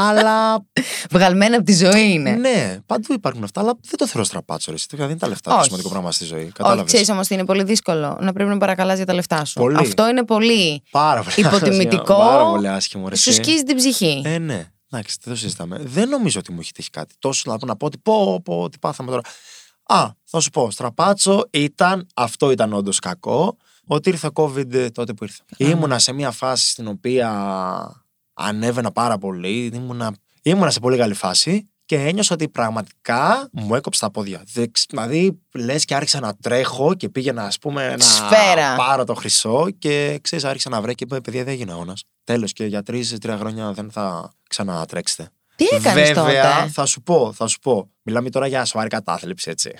αλλά Να... Βγαλμένα από τη ζωή είναι. ναι, παντού υπάρχουν αυτά, αλλά δεν το θέλω στραπάτσο. Ρε. Δηλαδή, δεν είναι τα λεφτά το Όχι. σημαντικό πράγμα στη ζωή. Όχι, Κατάλαβες. ξέρεις όμως τι είναι πολύ δύσκολο. Να πρέπει να παρακαλάς για τα λεφτά σου. Πολύ. Αυτό είναι πολύ. Πάρα πολύ Υποτιμητικό. άσχημο, Πάρα πολύ άσχημο. Ρε, Σου εσύ. σκίζει την ψυχή. Ε, ναι. Εντάξει, δεν το συζητάμε. Δεν νομίζω ότι μου έχει τύχει κάτι. Τόσο να πω, να πω ότι πω, πω, τι πάθαμε τώρα. Α, θα σου πω. Στραπάτσο ήταν, αυτό ήταν όντως κακό, ότι ήρθε COVID ε, τότε που ήρθε. Ήμουνα σε μια φάση στην οποία ανέβαινα πάρα πολύ. Ήμουνα, ήμουνα σε πολύ καλή φάση και ένιωσα ότι πραγματικά μου έκοψε τα πόδια. Δεν ξ- Δηλαδή, λες και άρχισα να τρέχω και πήγαινα, ας πούμε, να Σφαίρα. πάρω το χρυσό και ξέρεις, άρχισα να βρέχει και είπε: Παιδιά, δεν έγινε αγώνας. Τέλος και για τρει-τρία χρόνια δεν θα ξανατρέξετε. Τι έκανες Βέβαια, τότε; θα σου πω, θα σου πω. Μιλάμε τώρα για σοβαρή κατάθλιψη, έτσι.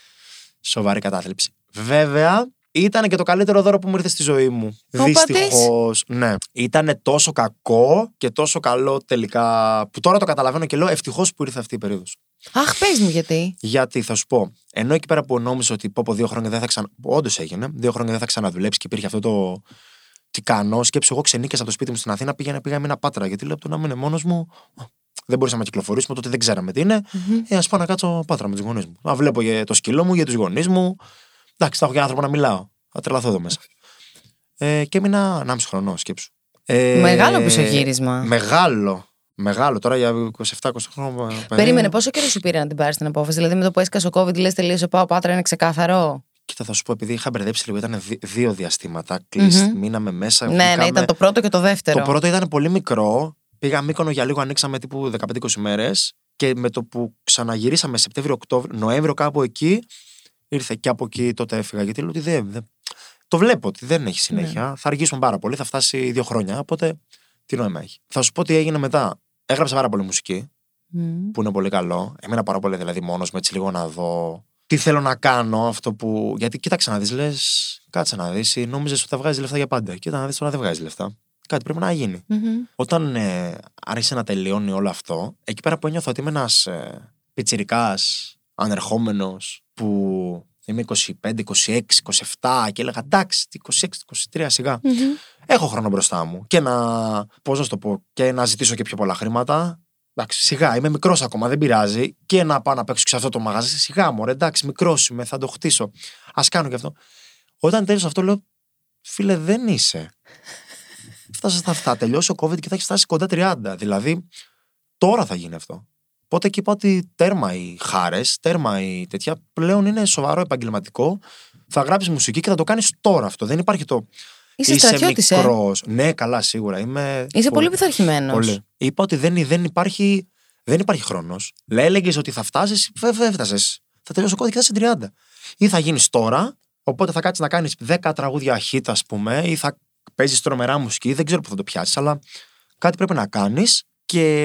σοβαρή κατάθλιψη. Βέβαια, ήταν και το καλύτερο δώρο που μου ήρθε στη ζωή μου. Ο Δυστυχώς. Ναι. Ήταν τόσο κακό και τόσο καλό τελικά. Που τώρα το καταλαβαίνω και λέω ευτυχώς που ήρθε αυτή η περίοδος. Αχ, πες μου γιατί. Γιατί θα σου πω, ενώ εκεί πέρα που νόμιζα ότι πω από δύο χρόνια δεν θα ξανα. Όντως έγινε, δύο χρόνια δεν θα ξαναδουλέψει και υπήρχε αυτό το. Τι κάνω, σκέψου. Εγώ ξενίκασα από το σπίτι μου στην Αθήνα, πήγαινα, πήγα με ένα πάτρα. Γιατί λέω από το να είμαι μόνος μου, δεν μπορούσαμε να κυκλοφορήσουμε, τότε δεν ξέραμε τι είναι. Ε, ας πάω να κάτσω πάτρα με τους γονείς μου. Να βλέπω για το σκύλο μου, για τους γονείς μου. Εντάξει, θα έχω και άνθρωπο να μιλάω. Θα τρελαθώ εδώ μέσα. Ε, και έμεινα 1,5 χρονό, σκέψου. Ε, Μεγάλο πισωγύρισμα. Μεγάλο. Μεγάλο. Τώρα για 27-20 χρόνια. παιδί. Περίμενε, πόσο καιρό σου πήρε να την πάρεις την απόφαση; Δηλαδή, με το που έσκασε ο COVID, λες τελείωσε, πάω πάτρα, είναι ξεκάθαρο. Κοίτα, θα σου πω, επειδή είχα μπερδέψει λίγο, ήταν δι- δύο διαστήματα. Κλειστ, μείναμε μέσα. Ναι, ναι, βγήκαμε. ήταν το πρώτο και το δεύτερο. Το πρώτο ήταν πολύ μικρό. Πήγα Μύκονο για λίγο, ανοίξαμε τύπου 15-20 μέρες. Και με το που ξαναγυρίσαμε Σεπτέμβριο, Οκτώβριο, Νοέμβριο, κάπου εκεί, ήρθε και από εκεί τότε έφυγα. Γιατί λέω ότι δεν. δεν- το βλέπω ότι δεν έχει συνέχεια. Θα αργήσουμε πάρα πολύ, θα φτάσει δύο χρόνια. Οπότε τι νόημα έχει. Θα σου πω τι έγινε μετά. Έγραψα πάρα πολύ μουσική, Μμ. που είναι πολύ καλό. Έμενα πάρα πολύ δηλαδή μόνος με έτσι λίγο να δω τι θέλω να κάνω, αυτό που. Γιατί κοίταξε να δεις, λες, κάτσε να δεις, νόμιζες ότι θα βγάζεις λεφτά για πάντα. Κοίτα να δεις τώρα δεν βγάζεις λεφτά. Κάτι πρέπει να γίνει. Μμμ. Όταν ε, άρχισε να τελειώνει όλο αυτό, εκεί πέρα που ένιωθα ότι είμαι ένας ε, πιτσιρικάς, ανερχόμενος, που είμαι 25, 26, 27 και έλεγα εντάξει, τι 26, 23 σιγά. Μμμ. Έχω χρόνο μπροστά μου και να. Πώς να σου το πω, και να ζητήσω και πιο πολλά χρήματα. Εντάξει, σιγά, είμαι μικρός ακόμα, δεν πειράζει. Και να πάω να παίξω και σε αυτό το μαγαζί. Σιγά μου, ρε, εντάξει, μικρό είμαι, θα το χτίσω. Α κάνω και αυτό. Όταν τέλειωσα αυτό, λέω, φίλε, δεν είσαι. Φτάσα στα αυτά. Τελειώσει ο COVID και θα έχεις φτάσει κοντά 30. Δηλαδή, τώρα θα γίνει αυτό. Οπότε και είπα ότι τέρμα οι χάρες, τέρμα οι τέτοια. Πλέον είναι σοβαρό επαγγελματικό. Θα γράψεις μουσική και θα το κάνεις τώρα αυτό. Δεν υπάρχει το. Είσαι στρατιώτης, ε. μικρός. Ναι, καλά, σίγουρα. Είμαι Είσαι πολύ πειθαρχημένος. Πολύ. Είπα ότι δεν, δεν υπάρχει, δεν υπάρχει χρόνος. Έλεγε ότι θα φτάσεις, βέβαια έφτασες. Θα τελειώσει ο κώδικας και θα είσαι 30. Ή θα γίνεις τώρα, οπότε θα κάτσεις να κάνεις 10 τραγούδια hit, ας πούμε, ή θα παίζεις τρομερά μουσική. Δεν ξέρω πού θα το πιάσεις, αλλά κάτι πρέπει να κάνεις και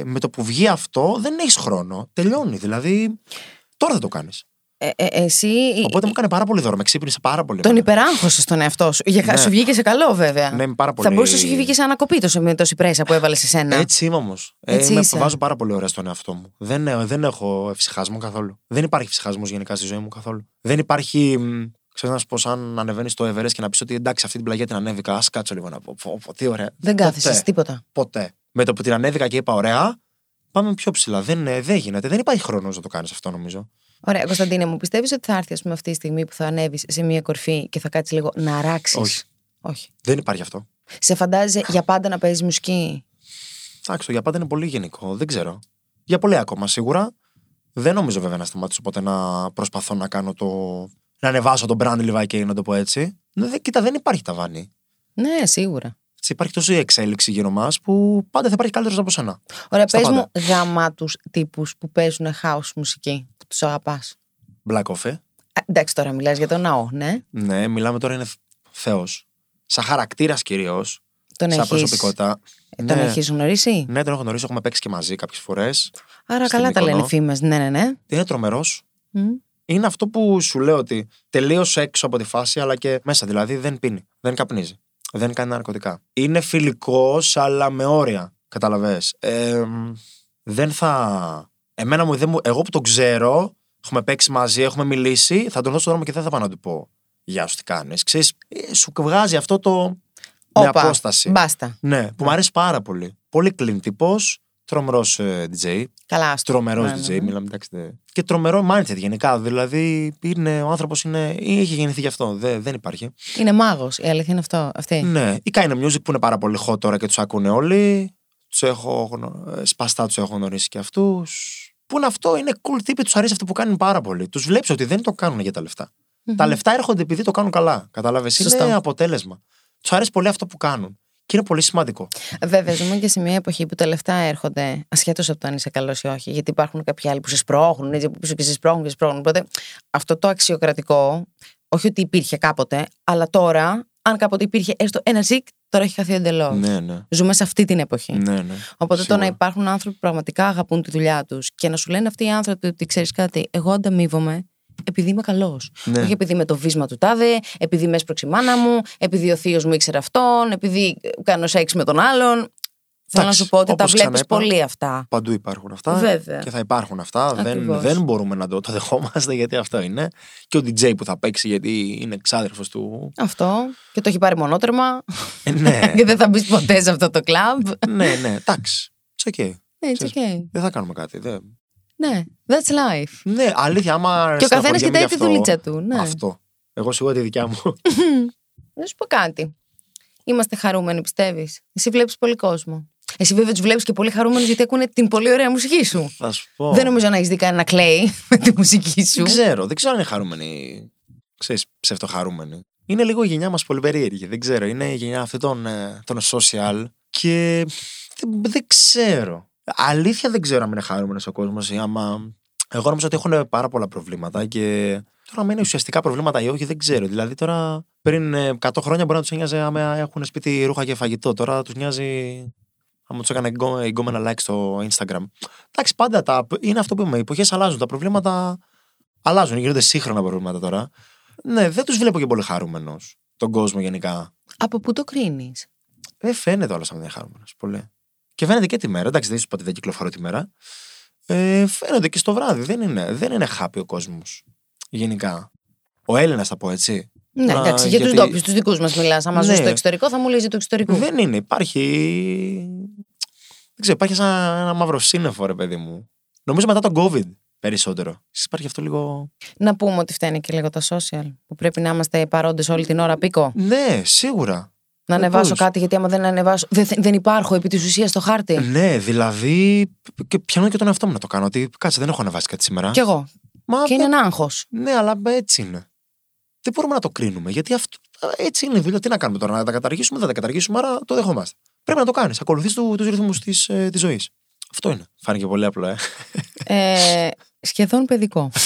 ε, με το που βγει αυτό δεν έχεις χρόνο. Τελειώνει. Δηλαδή, τώρα θα το κάνεις. Ε, ε, εσύ Οπότε μου έκανε πάρα πολύ δώρο. Με ξύπνησε πάρα πολύ. τον εμένα. υπεράγχωσε στον εαυτό σου. Για, Ναι. Σου βγήκε σε καλό, βέβαια. Ναι, είμαι πάρα πολύ. Θα μπορούσε να σου έχει βγει και σε ανακοπή τόσο με τόση πρέσα που έβαλες σε σένα. Έτσι είμαι όμως. Έτσι Ε, είσαι. βάζω πάρα πολύ ωραία στον εαυτό μου. Δεν, ε, δεν έχω ευσυχασμό καθόλου. Δεν υπάρχει ευσυχασμό γενικά στη ζωή μου καθόλου. Δεν υπάρχει. μ, Ξέρω να σου πω, σαν ανεβαίνεις στο Everest και να πεις ότι εντάξει, αυτή την πλαγιά την ανέβηκα. Α κάτσω λίγο να πω. πω, πω, τι ωραία. Δεν κάθεσαι Ποτέ. τίποτα. Ποτέ. Με το που την ανέβηκα και είπα ωραία, πάμε πιο ψηλά. Δεν, ε, δεν γίνεται. Δεν υπάρχει χρόνος να το κάνεις αυτό, νομίζω. Ωραία, Κωνσταντίνε, μου πιστεύεις ότι θα έρθει ας πούμε, αυτή τη στιγμή που θα ανέβεις σε μια κορφή και θα κάτσεις λίγο να αράξει. Όχι. Όχι. Δεν υπάρχει αυτό. Σε φαντάζεσαι για πάντα να παίζεις μουσική; Εντάξει, το για πάντα είναι πολύ γενικό. Δεν ξέρω. Για πολύ ακόμα σίγουρα. Δεν νομίζω βέβαια να σταματήσω ποτέ να προσπαθώ να κάνω το. να ανεβάσω τον brand λιβάκι, να το πω έτσι. Ναι, δε- κοίτα, δεν υπάρχει ταβάνι. Ναι, σίγουρα. Έτσι, υπάρχει τόση εξέλιξη γύρω μας που πάντα θα υπάρχει καλύτερος από σένα. Ωραία, Στα πες μου πάντα. γάμα τους τύπους που παίζουν house μουσική, που τους αγαπάς. Black Coffee. Εντάξει, τώρα μιλάς για τον ναό, ναι. Ναι, μιλάμε τώρα είναι Θεός. Σαν χαρακτήρας κυρίως. Τον Σαν έχει προσωπικότητα. τον ναι. έχεις γνωρίσει; ναι, τον έχω γνωρίσει, έχουμε παίξει και μαζί κάποιες φορές. Άρα στην καλά τα Μύκονο. λένε οι φήμες. Ναι, ναι, ναι. Είναι τρομερός. Μμ. Είναι αυτό που σου λέω ότι τελείως έξω από τη φάση, αλλά και μέσα. Δηλαδή δεν πίνει, δεν καπνίζει, δεν κάνει ναρκωτικά. Είναι φιλικός, αλλά με όρια. Καταλαβέ. Ε, δεν θα. Εμένα μου, δεν μου, εγώ που τον ξέρω, έχουμε παίξει μαζί, έχουμε μιλήσει, θα τον δώσω τον δρόμο και δεν θα πάω να του πω Γεια σου, τι κάνεις. Ξέρεις, ε, σου βγάζει αυτό το. με Όπα, απόσταση. Μπάστα. Ναι, που μου αρέσει πάρα πολύ. Πολύ clean τύπος, τρομερός DJ. Καλά, άστο. Τρομερός Ναι, DJ, ναι, ναι. μιλάμε εντάξει. δε- Και τρομερό mindset γενικά. Δηλαδή, είναι, ο άνθρωπος είναι, ή έχει γεννηθεί γι' αυτό. Δε- δεν υπάρχει. Είναι μάγος. Η αλήθεια είναι αυτό. Αυτή. Ναι. Η Kind Music που είναι πάρα πολύ hot τώρα και τους ακούνε όλοι. Τους έχω γνω- ε, σπαστά τους έχω γνωρίσει και αυτούς. Που είναι αυτό, είναι cool τύποι, τους αρέσει αυτό που κάνουν πάρα πολύ. Τους βλέπεις ότι δεν το κάνουν για τα λεφτα Τα λεφτά έρχονται επειδή το κάνουν καλά. Κατάλαβε. Είναι Σωστό. αποτέλεσμα. Τους αρέσει πολύ αυτό που κάνουν. Και είναι πολύ σημαντικό. Βέβαια, ζούμε και σε μια εποχή που τα λεφτά έρχονται ασχέτως από το αν είσαι καλός ή όχι. Γιατί υπάρχουν κάποιοι άλλοι που σε σπρώχνουν, έτσι από πίσω και σε σπρώχνουν και σε σπρώχνουν. Οπότε αυτό το αξιοκρατικό, όχι ότι υπήρχε κάποτε, αλλά τώρα, αν κάποτε υπήρχε έστω ένα ζικ, τώρα έχει χαθεί εντελώς. Ναι, ναι. Ζούμε σε αυτή την εποχή. ναι, ναι. Οπότε το Σίγουρα. να υπάρχουν άνθρωποι που πραγματικά αγαπούν τη δουλειά τους και να σου λένε αυτοί οι άνθρωποι ότι ξέρεις κάτι, εγώ ανταμείβομαι επειδή είμαι καλός. Ναι. Όχι επειδή είμαι το βίσμα του τάδε, επειδή με έσπρωξε η μάνα μου, επειδή ο θείος μου ήξερε αυτόν, επειδή κάνω σεξ με τον άλλον. Θέλω να Εντάξει, σου πω ότι τα όπως βλέπεις ξαναείπα, πολύ αυτά. Παντού υπάρχουν αυτά. Βέβαια. Και θα υπάρχουν αυτά. Δεν, Ακριβώς. δεν μπορούμε να το, το δεχόμαστε γιατί αυτό είναι. Και ο DJ που θα παίξει γιατί είναι εξάδερφο του. Αυτό. Και το έχει πάρει μονότερμα. Ε, ναι. και δεν θα μπεις ποτέ σε αυτό το κλαμπ. ναι, ναι, εντάξει. It's okay. Ναι, it's okay. Δεν θα κάνουμε κάτι. Δεν... Ναι, that's life. Ναι, αλήθεια, άμα. Και ο καθένας στεναχωριέμαι κοιτάει γι' τη αυτό, δουλίτσα του. Ναι. Αυτό. Εγώ σίγουρα τη δικιά μου. Να σου πω κάτι. Είμαστε χαρούμενοι, πιστεύεις; Εσύ βλέπεις πολύ κόσμο. Εσύ βέβαια τους βλέπεις και πολύ χαρούμενους γιατί ακούνε την πολύ ωραία μουσική σου. θα σου πω. Δεν νομίζω να έχεις δει κανένα κλαίει με τη μουσική σου. Δεν ξέρω. Δεν ξέρω αν είναι χαρούμενοι. Ξέρεις, ψευτοχαρούμενοι. Είναι λίγο η γενιά μας πολύ περίεργη. Δεν ξέρω. Είναι η γενιά αυτή των, ε, των social. Και δεν, δεν ξέρω. Αλήθεια δεν ξέρω αν είναι χαρούμενος ο κόσμος ή άμα. Εγώ νομίζω ότι έχουν πάρα πολλά προβλήματα και τώρα αν είναι ουσιαστικά προβλήματα ή όχι δεν ξέρω. Δηλαδή τώρα Πριν ε, 100 χρόνια μπορεί να τους νοιάζει άμα έχουν σπίτι ρούχα και φαγητό. Τώρα τους νοιάζει άμα τους έκανε εγκό- εγκόμενα like στο Instagram. Εντάξει, πάντα τα, είναι αυτό που είπαμε. Οι εποχές αλλάζουν. Τα προβλήματα αλλάζουν. Γίνονται σύγχρονα προβλήματα τώρα. Ναι, δεν τους βλέπω και πολύ χαρούμενος τον κόσμο γενικά. Από πού το κρίνεις; Δεν φαίνεται όλο σαν δεν είναι χαρούμενος. Πολύ. Και φαίνεται και τη μέρα. Εντάξει, δεν σου πω ότι δεν κυκλοφορώ τη μέρα. Ε, φαίνεται και στο βράδυ. Δεν είναι, δεν είναι happy ο κόσμος. Γενικά. Ο Έλληνας, θα πω έτσι. Ναι, Α, εντάξει, για γιατί- του ντόπιους, τους δικούς μας μιλάς. Άμα ζω Ναι. στο εξωτερικό, θα μου λέει για το εξωτερικό. Δεν είναι. Υπάρχει. Δεν ξέρω, υπάρχει σαν ένα μαύρο σύννεφο, ρε παιδί μου. Νομίζω μετά τον COVID περισσότερο. Ίσως Υπάρχει αυτό λίγο. Να πούμε ότι φταίνει και λίγο τα social. Που πρέπει να είμαστε παρόντες όλη την ώρα πίκο. Ναι, σίγουρα. Να Ε, ανεβάσω πώς. κάτι, γιατί άμα δεν ανεβάσω. Δεν, δεν υπάρχω επί της ουσίας στο χάρτη. Ναι, δηλαδή. Και πιάνω και τον εαυτό μου να το κάνω. Ότι κάτσε, δεν έχω ανεβάσει κάτι σήμερα. Κι εγώ. Μα Και είναι δεν- ένα άγχος. Ναι, αλλά έτσι είναι. Δεν μπορούμε να το κρίνουμε. Γιατί αυτό, έτσι είναι η δουλειά. Τι να κάνουμε τώρα, να τα καταργήσουμε, δεν τα καταργήσουμε, άρα το δεχόμαστε. Πρέπει να το κάνεις. Ακολουθείς του τους ρυθμούς της ε, της ζωής. Αυτό είναι. Φάνηκε πολύ απλό, ε. Ε, σχεδόν παιδικό.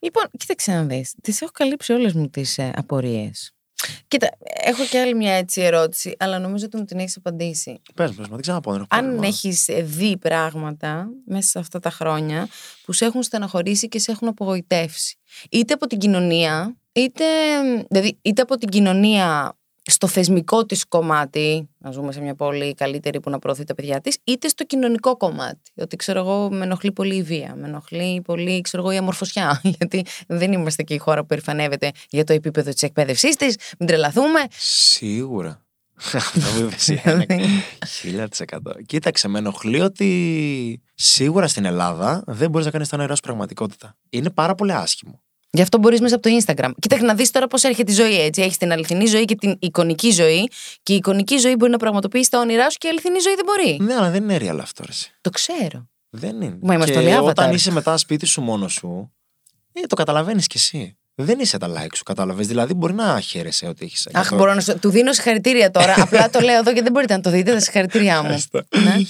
λοιπόν, κοίταξε να δεις. Τις έχω καλύψει όλες μου τις ε, απορίες. Κοίτα, έχω και άλλη μια έτσι ερώτηση, αλλά νομίζω ότι μου την έχεις απαντήσει. Πες μου, πες μου, δεν ξαναπώ. Δεν έχω Αν πρόβλημα. έχεις δει πράγματα μέσα σε αυτά τα χρόνια που σε έχουν στεναχωρήσει και σε έχουν απογοητεύσει. Είτε από την κοινωνία, είτε, δηλαδή, είτε από την κοινωνία στο θεσμικό της κομμάτι, να ζούμε σε μια πόλη καλύτερη που να προωθεί τα παιδιά της, είτε στο κοινωνικό κομμάτι. Ότι ξέρω εγώ, με ενοχλεί πολύ η βία, με ενοχλεί πολύ ξέρω εγώ, η αμορφωσιά. Γιατί δεν είμαστε και η χώρα που περηφανεύεται για το επίπεδο της εκπαίδευσής της, μην τρελαθούμε. Σίγουρα. Αυτό που είπες είναι χίλια της εκατό. Κοίταξε, με ενοχλεί ότι σίγουρα στην Ελλάδα δεν μπορείς να κάνεις τα όνειρά σου πραγματικότητα. Είναι πάρα πολύ άσχημο. Γι' αυτό μπορείς μέσα από το Instagram. Κοίταξε να δεις τώρα πώς έρχεται η ζωή έτσι. Έχεις την αληθινή ζωή και την εικονική ζωή. Και η εικονική ζωή μπορεί να πραγματοποιήσει τα όνειρά σου και η αληθινή ζωή δεν μπορεί. Ναι, αλλά δεν είναι real αυτό. Ρε. εσύ. Το ξέρω. Δεν είναι. Μα είμαστε και όλοι avatar. όταν είσαι μετά σπίτι σου μόνος σου, ε, το καταλαβαίνεις κι εσύ. Δεν είσαι τα like σου, κατάλαβες. Δηλαδή, μπορεί να χαίρεσαι ότι έχεις. Αχ, μπορώ να σου. Του δίνω συγχαρητήρια τώρα. Απλά το λέω εδώ και δεν μπορείτε να το δείτε. Τα συγχαρητήριά μου. ναι.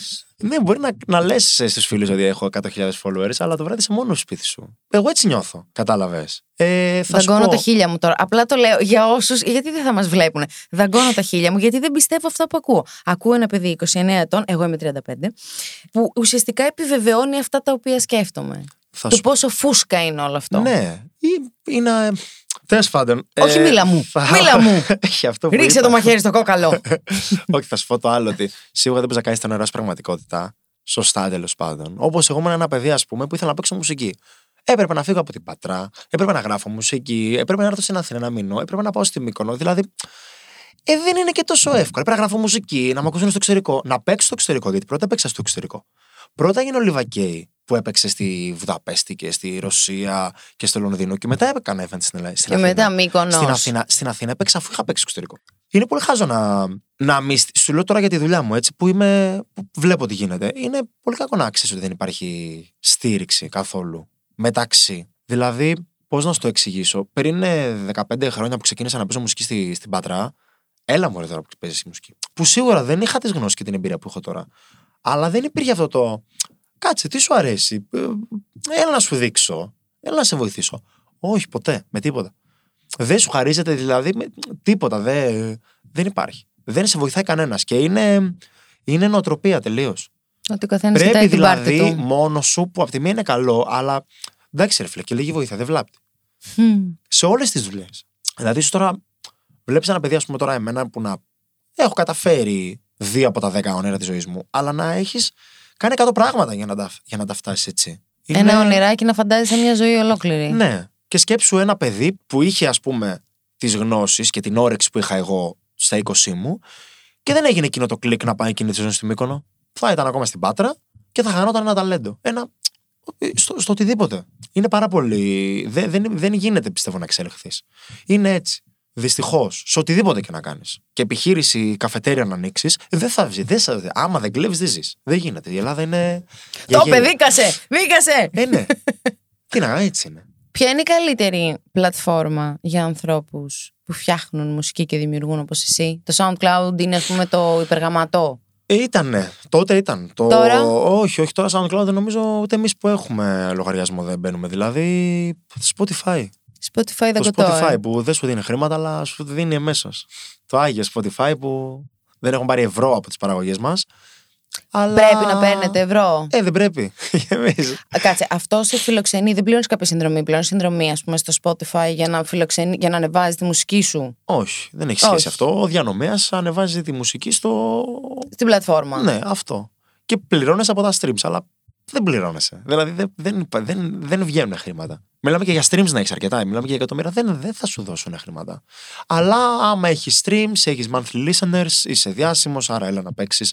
Ναι, μπορεί να, να λες στους φίλους ότι έχω 100.000 followers, αλλά το βράδυ είσαι μόνος στο σπίτι σου. Εγώ έτσι νιώθω. Κατάλαβες. Ε, θα σου Δαγκώνω πω, τα χίλια μου τώρα. Απλά το λέω για όσους. Γιατί δεν θα μας βλέπουν. Δαγκώνω τα χίλια μου, γιατί δεν πιστεύω αυτά που ακούω. Ακούω ένα παιδί 29 ετών, εγώ είμαι 35, που ουσιαστικά επιβεβαιώνει αυτά τα οποία σκέφτομαι. θα Το σου πόσο φούσκα είναι όλο αυτό. Ναι. Ή- Είναι. Τέλος πάντων. Όχι, μίλα μου. Μίλα μου. Έχει αυτό που Ρίξε είπα. το μαχαίρι στο κόκαλο. Όχι, θα σου πω το άλλο ότι σίγουρα δεν μπορεί να κάνεις τα νερά σου πραγματικότητα. Σωστά τέλος πάντων. Όπως εγώ ήμουν ένα παιδί, ας πούμε, που ήθελα να παίξω μουσική. Έπρεπε να φύγω από την Πατρά, έπρεπε να γράφω μουσική, έπρεπε να έρθω στην Αθήνα να μείνω, έπρεπε να πάω στη Μύκονο. Δηλαδή, ε, δεν είναι και τόσο εύκολο. Έπρεπε να γράφω μουσική, να με ακούσουν στο εξωτερικό, να παίξω στο εξωτερικό, γιατί πρώτα έπαιξα στο εξωτερικό. Πρώτα έγινε ο Λιβακέη που έπαιξε στη Βουδαπέστη και στη Ρωσία και στο Λονδίνο και μετά έκανα event στην Ελλάδα. Και μετά Μύκονος. Στην Αθήνα, στην Αθήνα έπαιξα αφού είχα παίξει εξωτερικό. Είναι πολύ χάζο να, να μη. Σου λέω τώρα για τη δουλειά μου, έτσι, που, είμαι, που βλέπω τι γίνεται. Είναι πολύ κακό να ξέρεις ότι δεν υπάρχει στήριξη καθόλου μεταξύ. Δηλαδή, πώς να σου το εξηγήσω. Πριν ε, 15 χρόνια που ξεκίνησα να παίζω μουσική στη, στην Πατρά, έλα μου τώρα που παίζεις μουσική. Που σίγουρα δεν είχα τις γνώσεις και την εμπειρία που έχω τώρα. Αλλά δεν υπήρχε αυτό το. Κάτσε, τι σου αρέσει; ε, Έλα να σου δείξω. Έλα να σε βοηθήσω. Όχι, ποτέ, με τίποτα. Δεν σου χαρίζεται δηλαδή με τίποτα. Δεν, δεν υπάρχει. Δεν σε βοηθάει κανένας. Και είναι, είναι νοοτροπία τελείως. Ότι ο καθένας Πρέπει κοιτάει την πάρτη δηλαδή του. μόνο σου που από τη μία είναι καλό, αλλά εντάξει, ρε φίλε, και λίγη βοήθεια δεν βλάπτει. Μμμ. Σε όλες τις δουλειές. Δηλαδή, σου τώρα βλέπεις ένα παιδί, ας πούμε, τώρα εμένα που να έχω καταφέρει δύο από τα δέκα όνειρα της ζωής μου, αλλά να έχεις κάνει 100 πράγματα για να τα, για να τα φτάσεις έτσι. Ένα Είναι- ονειράκι να φαντάζεσαι μια ζωή ολόκληρη. ναι. Και σκέψου ένα παιδί που είχε, ας πούμε, τις γνώσεις και την όρεξη που είχα εγώ στα 20 μου και δεν έγινε εκείνο το κλικ να πάει εκείνη τη ζωή στη Μύκονο. Θα ήταν ακόμα στην Πάτρα και θα χανόταν ένα ταλέντο. Ένα. Στο, στο οτιδήποτε. Είναι πάρα πολύ. Δεν, δεν, δεν γίνεται, πιστεύω, να εξέλιχθεις. Είναι έτσι. Δυστυχώς, σε οτιδήποτε και να κάνεις. Και επιχείρηση καφετέρια να ανοίξεις, δεν θα βγει. Δεν θα, άμα δεν κλέβεις, δεν ζεις. Δεν γίνεται. Η Ελλάδα είναι. για Το γέλιο. παιδί δίκασε! Δίκασε! Ε, ναι. Τι να, έτσι είναι. Ποια είναι η καλύτερη πλατφόρμα για ανθρώπους που φτιάχνουν μουσική και δημιουργούν όπως εσύ; Το SoundCloud είναι, ας πούμε, το υπεργαματό. Ε, Ήτανε. Τότε ήταν. Το... Τώρα; Όχι, όχι. Τώρα SoundCloud δεν νομίζω ούτε εμείς που έχουμε λογαριασμό δεν μπαίνουμε. Δηλαδή. Spotify. Spotify δεν Το κοτώ. Spotify ε. που δεν σου δίνει χρήματα, αλλά σου δίνει εμέσω. Το άγιο Spotify που δεν έχουν πάρει ευρώ από τις παραγωγές μας. Αλλά... Πρέπει να παίρνετε ευρώ. Ε, δεν πρέπει. Εμείς. Α, Κάτσε, αυτό σε φιλοξενεί. Δεν πληρώνεις κάποια συνδρομή. Πληρώνεις συνδρομή, ας πούμε, στο Spotify για να, φιλοξενεί, για να ανεβάζει τη μουσική σου Όχι, δεν έχει σχέση Όχι. αυτό. Ο διανομέας ανεβάζει τη μουσική στο. στην πλατφόρμα. Ναι, αυτό. Και πληρώνεσαι από τα streams, αλλά δεν πληρώνεσαι. Δηλαδή δεν, δεν, υπά- δεν, δεν βγαίνουν χρήματα. Μιλάμε και για streams να έχεις αρκετά. Μιλάμε και για εκατομμύρια. Δεν, δεν θα σου δώσουν χρήματα. Αλλά άμα έχεις streams, έχεις monthly listeners, είσαι διάσημος, άρα έλα να παίξεις.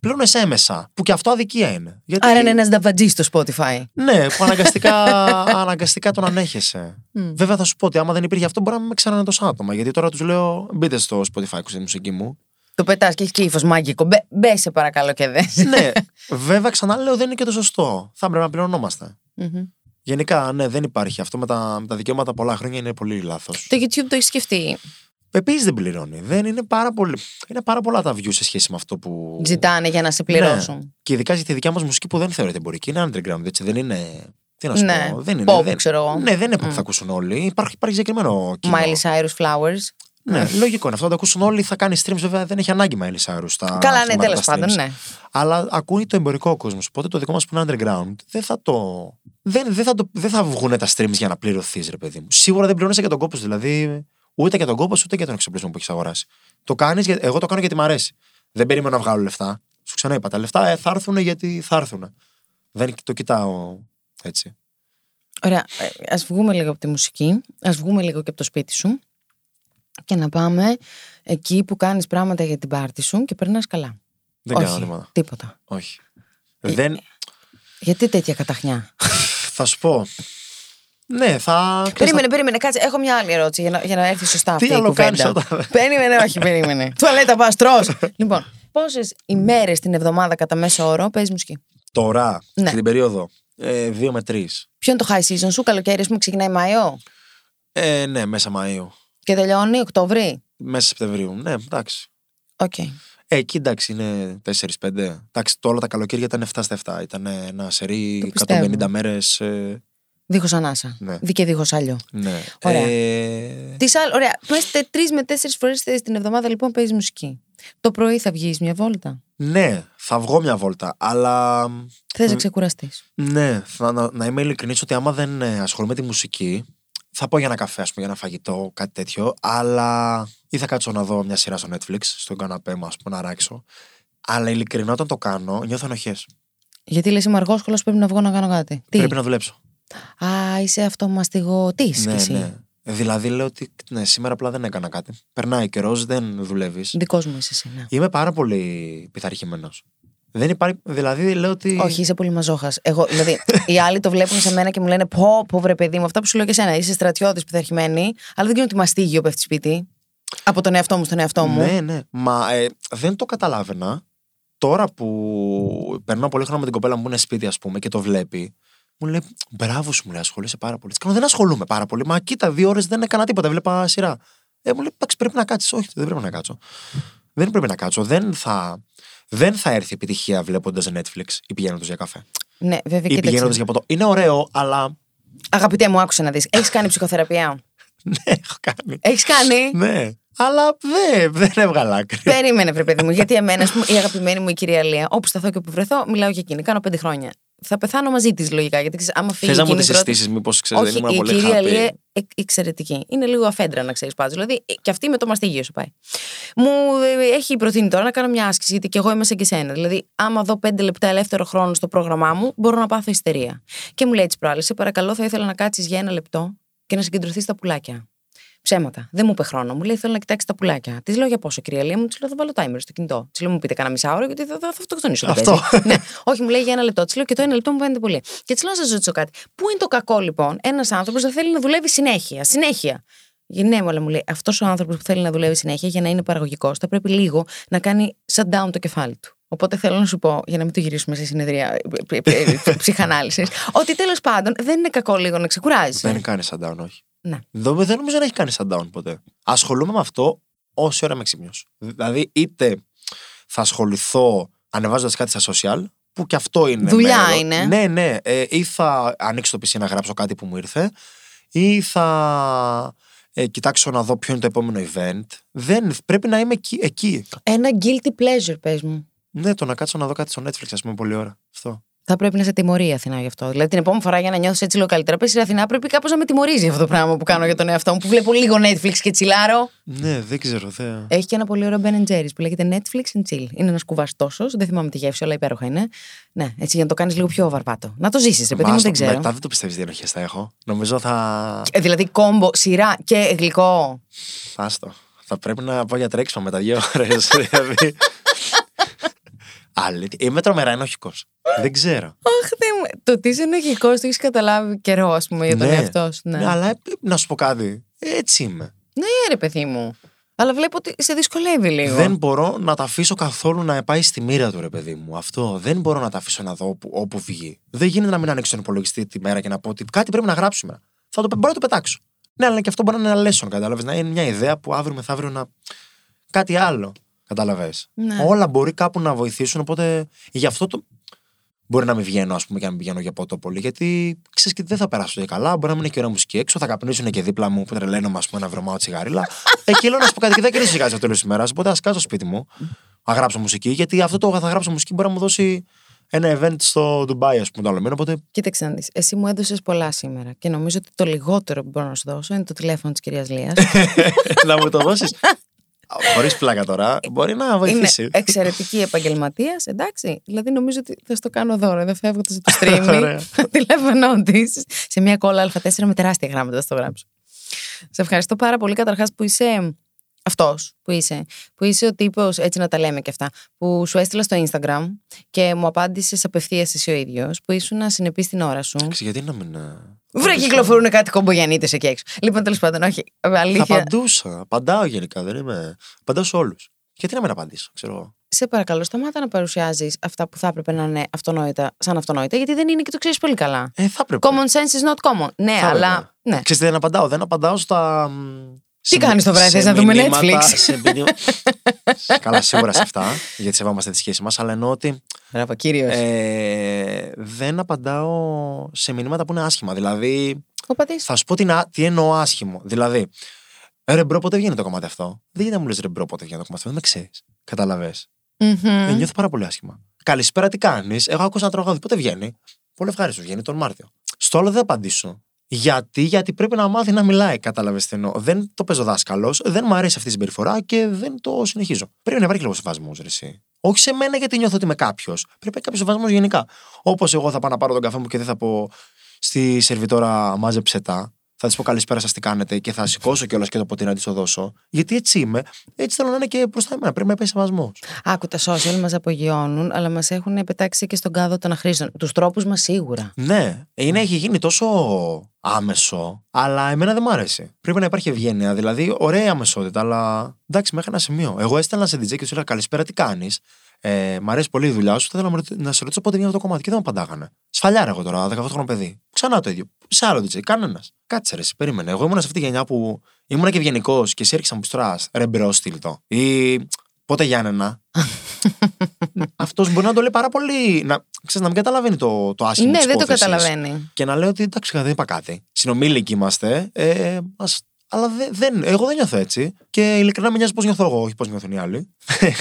Πληρώνεσαι έμεσα. Που και αυτό αδικία είναι. Γιατί, Άρα είναι ένας νταβατζής στο Spotify. Ναι, που αναγκαστικά, αναγκαστικά τον ανέχεσαι. Μμ. Βέβαια θα σου πω ότι άμα δεν υπήρχε αυτό, μπορεί να με ξέρανε τόσα άτομα. Γιατί τώρα τους λέω, μπείτε στο Spotify, ακούστε τη μουσική μου. Το πετάς και έχεις και ύφος μάγκικο. Μπε, μπε σε παρακαλώ και δες. ναι, βέβαια ξαναλέω δεν είναι και το σωστό. Θα έπρεπε να πληρωνόμαστε. Μμμ. Γενικά, ναι, δεν υπάρχει. Αυτό με τα, με τα δικαιώματα πολλά χρόνια είναι πολύ λάθος. Το YouTube το έχεις σκεφτεί; Επίση δεν πληρώνει. Δεν είναι, πάρα πολύ, είναι πάρα πολλά τα views σε σχέση με αυτό που. Ζητάνε για να σε πληρώσουν. Ναι. Και ειδικά για τη δικιά μας μουσική που δεν θεωρείται εμπορική. Είναι underground, έτσι. Δεν είναι. Τι να σου Ναι. πω. Δεν είναι. Pop, δεν, ξέρω εγώ. Ναι, δεν είναι που Μμ. θα ακούσουν όλοι. Υπάρχει, υπάρχει συγκεκριμένο κοινό. Miley Cyrus Flowers. Ναι, λογικό είναι. Αυτό να το ακούσουν όλοι. Θα κάνει streams, βέβαια δεν έχει ανάγκη Miley Cyrus. Στα, Καλά, στα ναι, μεγάλα τέλος πάντων, streams. ναι. Αλλά ακούει το εμπορικό κόσμος. Οπότε το δικό μας που είναι underground δεν θα το. Δεν, δεν, θα, το, δεν θα βγουν τα streams για να πληρωθείς, ρε παιδί μου. Σίγουρα δεν πληρώνεσαι για τον κόπος σου. Δηλαδή, ούτε για τον κόπος σου, ούτε για τον εξοπλισμό που έχεις αγοράσει. Το κάνεις, για- εγώ το κάνω γιατί μου αρέσει. Δεν περίμενα να βγάλω λεφτά. Σου ξαναείπα. Τα λεφτά ε, θα έρθουν γιατί θα έρθουν. Δεν το κοιτάω έτσι. Ωραία, ε, ας βγούμε λίγο από τη μουσική, ας βγούμε λίγο και από το σπίτι σου και να πάμε εκεί που κάνεις πράγματα για την πάρτι σου και περνάς καλά. Δεν Όχι, κάνω τίποτα. τίποτα. Όχι. Ε, δεν. Γιατί τέτοια καταχνιά; Θα σου πω. Ναι, θα. περίμενε, περίμενε, κάτσε. Έχω μια άλλη ερώτηση για να, για να έρθει σωστά αυτή Τι η άλλο κουβέντα. κάνεις όταν- Περίμενε, όχι, περίμενε. Τουαλέτα πας, τρως. λοιπόν, πόσες ημέρες την εβδομάδα κατά μέσο όρο παίζει μουσική. Τώρα, Ναι. στην περίοδο, ε, 2 με 3. Ποιο είναι το high season σου, καλοκαίρι, ας πούμε, ξεκινάει Μάιο; Ε, ναι, μέσα Μαΐου. Και τελειώνει Οκτώβρη; Μέσα Σεπτεμβρίου. Ναι, εντάξει. Οκ. Ε, εκεί εντάξει είναι 4-5. Εντάξει, το όλα τα καλοκαίρια ήταν 7 στα 7. Ήταν ένα σερί Το πιστεύω. 150 μέρες. Ε, Δίχως ανάσα. Ναι. Δι και δίχως άλλο. ναι. Ωραία. Ε, Τι άλλο, ωραία. Μέσα τρεις με τέσσερις φορές την εβδομάδα λοιπόν παίζεις μουσική. Το πρωί θα βγεις μια βόλτα; ναι, θα βγω μια βόλτα. Αλλά Θες να ξεκουραστείς. ναι, θα, να, να είμαι ειλικρινής ότι άμα δεν ε, ασχολούμαι με τη μουσική, θα πω για ένα καφέ, ας πούμε, για ένα φαγητό, κάτι τέτοιο. Αλλά ή θα κάτσω να δω μια σειρά στο Netflix, στον καναπέ μου, ας πούμε, να ράξω. Αλλά ειλικρινά όταν το κάνω, νιώθω ενοχές. Γιατί λες είμαι αργόσχολο, πρέπει να βγω να κάνω κάτι. Τι; Πρέπει να δουλέψω. Α, είσαι αυτομαστιγωτή κι ναι, εσύ; ναι. Δηλαδή λέω ότι ναι, σήμερα απλά δεν έκανα κάτι. Περνάει καιρός, δεν δουλεύεις. Δικός μου είσαι εσύ. Ναι. Είμαι πάρα πολύ πειθαρχημένος. Δεν υπάρχει. Δηλαδή λέω ότι. Όχι, είσαι πολύ μαζόχας. Εγώ, δηλαδή, οι άλλοι το βλέπουν σε μένα και μου λένε Πω, πω, βρε παιδί μου, αυτά που σου λέω και εσένα. Είσαι στρατιώτης πειθαρχημένη, αλλά δεν ξέρω ότι μαστίγιο πέφτει σπίτι. Από τον εαυτό μου στον εαυτό μου. Ναι, ναι. Μα ε, δεν το καταλάβαινα. Τώρα που περνάω πολύ χρόνο με την κοπέλα μου που είναι σπίτι, ας πούμε, και το βλέπει, μου λέει: Μπράβο σου, μου λέει, ασχολείσαι πάρα πολύ. Της κάνω, δεν ασχολούμαι πάρα πολύ. Μα κοίτα, δύο ώρες δεν έκανα τίποτα, βλέπα σειρά. Ε, μου λέει: Εντάξει, πρέπει να κάτσεις. Όχι, δεν πρέπει να κάτσω. Δεν πρέπει να κάτσω. Δεν θα, δεν θα έρθει επιτυχία βλέποντας Netflix ή πηγαίνοντας για καφέ. Ναι, βέβαια, Ή κοίταξε. πηγαίνοντας για ποτό. Είναι ωραίο, αλλά. Αγαπητέ μου, άκουσα να δεις. Έχεις κάνει ψυχοθεραπεία; Ναι, έχω κάνει. Έχεις κάνει; Ναι. Αλλά δεν, δεν έβγαλα άκρη. Περίμενε, βρε παιδί μου, γιατί εμένα, ας πούμε, η αγαπημένη μου η κυρία Λία, όπου σταθώ και όπου βρεθώ, μιλάω για εκείνη. Κάνω πέντε χρόνια. Θα πεθάνω μαζί της λογικά. Γιατί ξέρεις, άμα φύγει. Θες να μου εκείνη τις πρώτη- συστήσεις, μήπως ξέρεις, δεν Όχι, ήμουν η πολύ κυρία happy. Λία ε, εξαιρετική. Είναι λίγο αφέντρα, να ξέρεις πάντω. Δηλαδή, ε, και αυτή με το μαστίγιο σου πάει. Μου ε, έχει προτείνει τώρα να κάνω μια άσκηση, γιατί και εγώ είμαι σαν και σένα. Δηλαδή, άμα δω πέντε λεπτά ελεύθερο χρόνο στο πρόγραμμά μου, μπορώ να πάθω ιστερία. Και μου λέει έτσι προάλλη, σε παρακαλώ, θα ήθελα να κάτσεις για ένα λεπτό και να συγκεντρωθείς στα πουλάκια. Ψέματα. Δεν μου είπε χρόνο. Μου λέει: Θέλω να κοιτάξεις τα πουλάκια. Της λέω για πόσο, κυρία Λία μου, της λέω: Θα βάλω timer στο κινητό. Της λέω: Μου πείτε κανένα μισά ώρα, γιατί θα, θα, θα αυτοκτονήσω. δεν Αυτό. παίζει». ναι. Όχι, μου λέει για ένα λεπτό. Της λέω: Και το ένα λεπτό μου φαίνεται πολύ. Και της λέω: Να σας ρωτήσω κάτι. Πού είναι το κακό, λοιπόν, ένας άνθρωπος να θέλει να δουλεύει συνέχεια. Συνέχεια; Για ναι, αλλά μου λέει: Αυτός ο άνθρωπος που θέλει να δουλεύει συνέχεια για να είναι παραγωγικός, θα πρέπει λίγο να κάνει shutdown το κεφάλι του. Οπότε θέλω να σου πω, για να μην το γυρίσουμε σε συνεδρία ψυχανάλυσης, ότι τέλος πάντων δεν είναι κακό λίγο να ξεκουράζει. Δεν κάνει shutdown, όχι. Ναι. Δεν, δεν νομίζω να έχει κάνει shutdown ποτέ. Ασχολούμαι με αυτό όση ώρα με ξύπνιος. Δηλαδή, είτε θα ασχοληθώ ανεβάζοντας κάτι στα social, που και αυτό είναι. Δουλειά μέρο- είναι. Ναι, ναι. Ε, ή θα ανοίξω το PC να γράψω κάτι που μου ήρθε, ή θα ε, κοιτάξω να δω ποιο είναι το επόμενο event. Δεν, πρέπει να είμαι εκεί. εκεί. Ένα guilty pleasure, πες μου. Ναι, το να κάτσω να δω κάτι στο Netflix, ας πούμε, πολλή ώρα. Αυτό. Θα πρέπει να σε τιμωρεί η Αθηνά γι' αυτό. Δηλαδή την επόμενη φορά για να νιώθεις έτσι λίγο καλύτερα, πες η Αθηνά πρέπει κάπως να με τιμωρίζει αυτό το πράγμα που κάνω για τον εαυτό μου. Που βλέπω λίγο Netflix και τσιλάρω. Ναι, δεν ξέρω. Δεν... Έχει και ένα πολύ ωραίο Ben Jerry's που λέγεται Netflix and chill. Είναι ένας κουβά τόσο, δεν θυμάμαι τη γεύση, αλλά υπέροχα είναι. Ναι, έτσι για να το κάνεις λίγο πιο βαρπάτο. Να το ζήσεις, ρε παιδί μου, δεν ξέρω. Μετά δεν το πιστεύεις τι ενοχές θα έχω. Νομίζω θα. Ε, δηλαδή κόμπο, σειρά και γλυκό. Άστο. Θα πρέπει να πάω για τρέξιμο μετά δύο ώρε. Δηλαδή. Άλλη. Είμαι τρομερά ενοχικό. δεν ξέρω. Αχ, δεν... το τι είσαι ενοχικός το έχεις καταλάβει καιρό, ας πούμε, για τον Ναι. εαυτό σου. Ναι. Ναι, αλλά ε, να σου πω κάτι. Έτσι είμαι. ναι, ρε παιδί μου. Αλλά βλέπω ότι σε δυσκολεύει λίγο. Δεν μπορώ να τα αφήσω καθόλου να πάει στη μοίρα του, ρε παιδί μου. Αυτό δεν μπορώ να τα αφήσω να δω όπου, όπου βγει. Δεν γίνεται να μην ανοίξω τον υπολογιστή τη μέρα και να πω ότι κάτι πρέπει να γράψουμε. Θα το, μπορώ να το πετάξω. Ναι, αλλά και αυτό μπορεί να είναι ένα lesson, κατάλαβες. Να είναι μια ιδέα που αύριο μεθαύριο να. κάτι άλλο. Κατάλαβες. Ναι. Όλα μπορεί κάπου να βοηθήσουν, οπότε γι' αυτό το. Μπορεί να μην βγαίνω, ας πούμε, και να μην πηγαίνω για ποτό πολύ, γιατί ξέρεις και δεν θα περάσω και καλά. Μπορεί να μην είναι και ωραία μουσική έξω, θα καπνίσουν και δίπλα μου που τρελαίνομαι, ας πούμε, να βρωμάω τσιγάριλα. Εκεί λέω να σου πω κάτι και δεν κερδίσει κάτι στο τέλος της ημέρας. Οπότε ας κάτσω στο σπίτι μου, να γράψω μουσική, γιατί αυτό το θα γράψω μουσική μπορεί να μου δώσει ένα event στο Ντουμπάι, ας πούμε, το άλλο μήνα. Οπότε Κοίταξε να δεις. Εσύ μου έδωσες πολλά σήμερα και νομίζω ότι το λιγότερο που μπορώ να σου δώσω είναι το τηλέφωνο της κυρίας Λίας. να μου το δώσεις; Χωρίς πλάκα τώρα, μπορεί να είναι βοηθήσει. εξαιρετική επαγγελματίας, εντάξει. Δηλαδή νομίζω ότι θα στο κάνω δώρο. Δεν φεύγω στο stream. Ωραία. το τηλέφωνό της σε μια κόλλα Α4 με τεράστια γράμματα θα στο γράψω. Σε ευχαριστώ πάρα πολύ καταρχάς που είσαι αυτός που είσαι. Που είσαι ο τύπος, έτσι να τα λέμε και αυτά, που σου έστειλα στο Instagram και μου απάντησες απευθείας εσύ ο ίδιος, που ήσουν συνεπή στην ώρα σου. Εντάξει, Γιατί να μην. ε, Βρε, κυκλοφορούν κάτι κομπογιανίτε εκεί έξω. Λοιπόν, τέλος πάντων, όχι. Θα Αλήθεια. απαντούσα. Απαντάω γενικά, δεν είμαι. Απαντάω σε όλους. Γιατί να μην απαντήσω, ξέρω εγώ. Σε παρακαλώ, σταμάτα να παρουσιάζεις αυτά που θα έπρεπε να είναι αυτονόητα, σαν αυτονόητα, γιατί δεν είναι και το ξέρεις πολύ καλά. Ε, θα πρέπει. Common sense is not common. Ναι, Θα αλλά. έπρεπε. Ναι. Ξέρεις τι δεν απαντάω. Δεν απαντάω στα. Μ, σε- κάνεις το βράδυ, σε θες να δούμε μηνύματα, Netflix? σε μηνύμα- Καλά, σίγουρα σε αυτά, γιατί σεβόμαστε τη σχέση μας, αλλά εννοώ ότι Μπράβο, κύριος. ε, δεν απαντάω σε μηνύματα που είναι άσχημα. Δηλαδή, Ο μπατής. θα σου πω τι, να- τι εννοώ άσχημο. Δηλαδή, «Ε, ρε bro, πότε βγαίνει το κομμάτι αυτό; Δεν γίνεται να μου λες ρε bro, πότε βγαίνει το κομμάτι αυτό; Δεν με ξέρεις. Κατάλαβες. Ε, νιώθω πάρα πολύ άσχημα. Καλησπέρα, τι κάνεις; Έχω ακούσει ένα τραγούδι. Πότε βγαίνει; Πολύ ευχάριστος, βγαίνει τον Μάρτιο. Στο άλλο δεν απαντήσω. Γιατί, γιατί πρέπει να μάθει να μιλάει, κατάλαβες τι εννοώ. Δεν το παίζω δάσκαλος, δεν μου αρέσει αυτή η συμπεριφορά και δεν το συνεχίζω. Πρέπει να υπάρχει λίγο σεβασμός, ρε εσύ. Όχι σε μένα γιατί νιώθω ότι είμαι κάποιος. Πρέπει να κάποιος σεβασμός γενικά. Όπως εγώ θα πάω να πάρω τον καφέ μου και δεν θα πω στη σερβιτόρα μάζεψε τα. Θα της πω καλησπέρα σας τι κάνετε και θα σηκώσω κιόλας και το ποτήρι να της το δώσω. Γιατί έτσι είμαι, έτσι θέλω να είναι και μπροστά εμένα. Πρέπει να υπάρχει σεβασμός. Άκου, τα social μας απογειώνουν, αλλά μας έχουν πετάξει και στον κάδο των αχρήστων. Τους τρόπους μας σίγουρα. Ναι, είναι, έχει γίνει τόσο άμεσο, αλλά εμένα δεν μ' άρεσε. Πρέπει να υπάρχει ευγένεια. Δηλαδή, ωραία η αμεσότητα, αλλά εντάξει, μέχρι ένα σημείο. Εγώ έστελνα σε DJ και τους έλεγα Καλησπέρα, τι κάνεις; Ε, μ' αρέσει πολύ η δουλειά σου. Θα ήθελα να, μου ρωτήσω- να σε ρωτήσω πότε βγαίνει αυτό το κομμάτι. Και δεν μου απαντάγανε. Σφαλιάρα εγώ τώρα, 18χρονο παιδί. Ξανά το ίδιο. Σε άλλο DJ, κανένας. Κάτσε ρε, εσύ, περίμενε. Εγώ ήμουν σε αυτή τη γενιά που ήμουν και ευγενικός και εσύ έρχεσαι να μου στρά ρε bro στείλ' το. Ή πότε Γιάννενα; Αυτός μπορεί να το λέει πάρα πολύ. Να, ξέρεις, να μην καταλαβαίνει το, το άσχημο. ναι, της δεν το υπόθεσης. καταλαβαίνει. Και να λέω ότι εντάξει, δεν είπα κάτι. Συνομήλικοι είμαστε. Ε, ας- αλλά δε- δεν, εγώ δεν νιώθω έτσι. Και ειλικρινά με νοιάζει πώς νιώθω εγώ, όχι πώς νιώθουν οι άλλοι.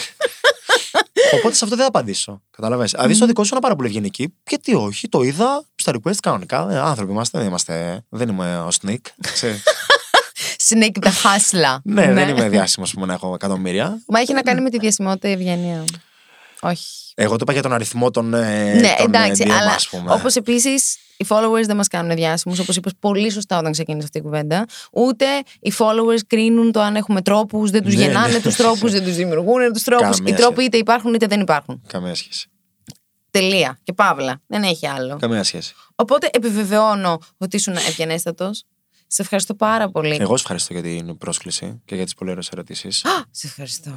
Οπότε σε αυτό δεν θα απαντήσω. Καταλαβαίνεις. Δηλαδή στο δικό σου είναι πάρα πολύ ευγενική. Γιατί όχι, το είδα στα request κανονικά. Ε, άνθρωποι είμαστε, δεν είμαστε. Δεν είμαι ο Sneak. ξέρεις. Snake the hustler. ναι, δεν είμαι διάσημος που να έχω εκατομμύρια. Μα έχει να κάνει με τη διασημότητα η ευγένεια. Όχι. Εγώ το είπα για τον αριθμό των. Ε, ναι, των, ε, εντάξει, DM, αλλά ας πούμε. όπως επίσης οι followers δεν μας κάνουν διάσημους, όπως είπες πολύ σωστά όταν ξεκίνησε αυτή η κουβέντα. Ούτε οι followers κρίνουν το αν έχουμε τρόπους, δεν τους Ναι, γεννάνε ναι. τους τρόπους, δεν τους δημιουργούν τους τρόπους. Οι Καμία τρόποι σχέση. είτε υπάρχουν είτε δεν υπάρχουν. Καμία σχέση. Τελεία. Και παύλα. Δεν έχει άλλο. Καμία σχέση. Οπότε επιβεβαιώνω ότι ήσουν ευγενέστατος. Σε ευχαριστώ πάρα πολύ. Εγώ σε ευχαριστώ για την πρόσκληση και για τις πολύ ωραίες ερωτήσεις. Α, σε ευχαριστώ.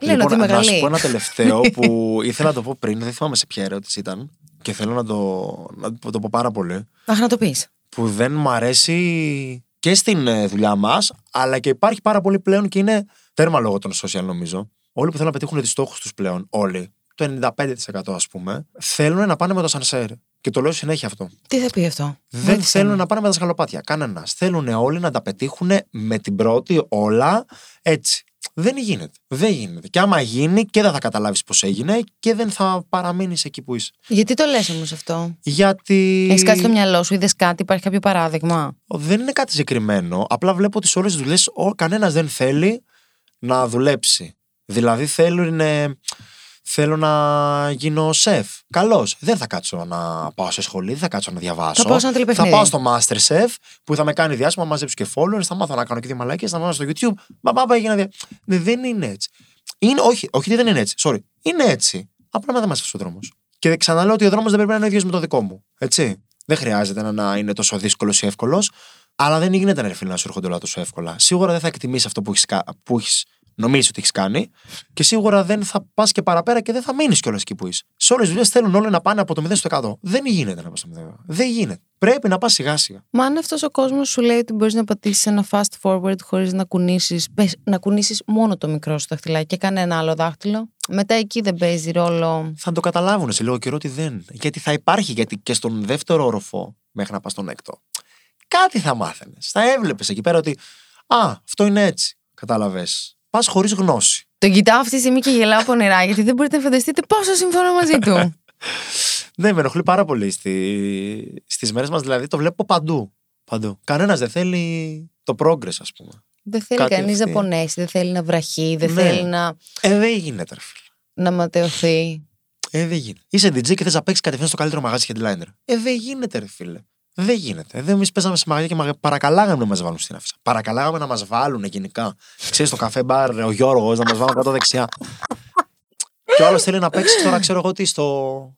Λένε ότι Λοιπόν, είμαι να σου καλή. πω ένα τελευταίο που ήθελα να το πω πριν, δεν θυμάμαι σε ποια ερώτηση ήταν και θέλω να το, να το πω πάρα πολύ. Αχ, να το πεις. Που δεν μ' αρέσει και στην ε, δουλειά μας, αλλά και υπάρχει πάρα πολύ πλέον και είναι τέρμα λόγω των social νομίζω. Όλοι που θέλουν να πετύχουν τους στόχους τους πλέον, όλοι, το 95% ας πούμε, θέλουν να πάνε με το σανσέρ. Και το λέω συνέχεια αυτό. Τι θα πει αυτό; Δεν Βοήθησε θέλουν με. να πάνε με τα σκαλοπάτια. Κανένας. Θέλουν όλοι να τα πετύχουν με την πρώτη όλα έτσι. Δεν γίνεται. Δεν γίνεται. Και άμα γίνει και δεν θα καταλάβεις πώς έγινε και δεν θα παραμείνεις εκεί που είσαι. Γιατί το λες όμως αυτό; Γιατί. Έχεις κάτι στο μυαλό σου, είδες κάτι, υπάρχει κάποιο παράδειγμα; Δεν είναι κάτι συγκεκριμένο. Απλά βλέπω ότι σε όλες τις δουλειές κανένας δεν θέλει να δουλέψει. Δηλαδή θέλουν. Θέλω να γίνω σεφ. Καλώ. Δεν θα κάτσω να πάω σε σχολή, δεν θα κάτσω να διαβάσω. Θα πάω σε ένα τηλεπαιχνίδι. Θα πάω στο Masterchef που θα με κάνει διάσημα, να μαζέψω και followers, θα μάθω να κάνω και δύο μαλάκια, θα μάθω στο YouTube. Μπαμπά, πάει για να δια... Ναι, δεν είναι έτσι. Είναι, όχι, όχι, δεν είναι έτσι. Sorry. Είναι έτσι. Απλά να δεν μα ο δρόμο. Και ξαναλέω ότι ο δρόμος δεν πρέπει να είναι ο ίδιος με το δικό μου. Έτσι. Δεν χρειάζεται να- να είναι τόσο δύσκολος ή εύκολος. Αλλά δεν γίνεται να φίλε να σου έρχονται όλα τόσο εύκολα. Σίγουρα δεν θα εκτιμήσεις αυτό που έχεις που έχεις νομίζεις ότι έχεις κάνει. Και σίγουρα δεν θα πας και παραπέρα και δεν θα μείνεις κιόλας εκεί που είσαι. Σε όλες τις δουλειές θέλουν όλοι να πάνε από το 0 στο 100. Δεν γίνεται να πας στο 0. Δεν γίνεται. Πρέπει να πας σιγά σιγά. Μα αν αυτός ο κόσμος σου λέει ότι μπορείς να πατήσεις ένα fast forward χωρίς να κουνήσεις, να κουνήσεις μόνο το μικρό σου δαχτυλάκι και κανένα άλλο δάχτυλο. Μετά εκεί δεν παίζει ρόλο. Θα το καταλάβουν σε λίγο καιρό ότι δεν. Γιατί θα υπάρχει, γιατί και στον δεύτερο όροφο μέχρι να πας στον έκτο. Κάτι θα μάθαινες. Θα έβλεπες εκεί πέρα ότι. Α, αυτό είναι έτσι. Κατάλαβες. Πας χωρίς γνώση. Τον κοιτάω αυτή τη στιγμή και γελάω πονηρά, γιατί δεν μπορείτε να φανταστείτε πόσο συμφωνώ μαζί του. Ναι, με ενοχλεί πάρα πολύ στη... στις μέρες μας. Δηλαδή το βλέπω παντού. παντού. Κανένας δεν θέλει το progress, ας πούμε. δεν θέλει Κάτι κανείς να αυτή. πονέσει, δεν θέλει να βραχεί, δεν Ναι. θέλει να, Ε, δεν γίνεται, ρε φίλε. να ματαιωθεί. Ε, δεν γίνεται. Είσαι DJ και θες να παίξεις κατευθείαν στο καλύτερο μαγάζι headliner. Ε, δεν γίνεται, ρε φίλε. Δεν γίνεται. Δεν εμείς παίζαμε σε μαγαζιά και μα... παρακαλάγαμε να μας βάλουν στην αφήσα. Παρακαλάγαμε να μας βάλουν γενικά. Ξέρεις, στο καφέ μπαρ, ο Γιώργος, να μας βάλουν κάτω δεξιά. και ο άλλος θέλει να παίξει τώρα, ξέρω εγώ τι, στο,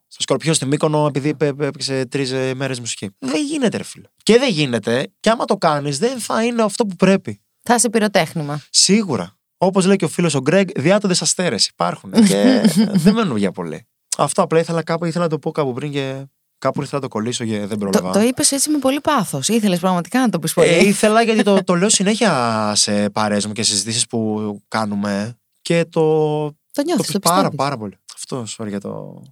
στο σκορπιό στη Μύκονο, επειδή πέ- πέ- έπαιξε τρεις μέρες μουσική. Δεν γίνεται, ρε φίλε. Και δεν γίνεται, και άμα το κάνεις, δεν θα είναι αυτό που πρέπει. Θα είσαι πυροτέχνημα. Σίγουρα. Όπως λέει και ο φίλος ο Γκρέγκ, διάτοδε αστέρε υπάρχουν. και δεν μένουν για πολύ. Αυτό απλά ήθελα κάπου, ήθελα να το πω κάπου πριν και κάπου ήθελα να το κολλήσω και δεν Το, πρόλαβα. το είπες έτσι με πολύ πάθος. Ήθελες πραγματικά να το πεις πολύ. Ε, ήθελα γιατί το, το λέω συνέχεια σε παρέες μου και συζητήσεις που κάνουμε και το, το το νιώθεις, πει το πάρα πιστεύεις. πάρα πολύ. Αυτό, sorry για το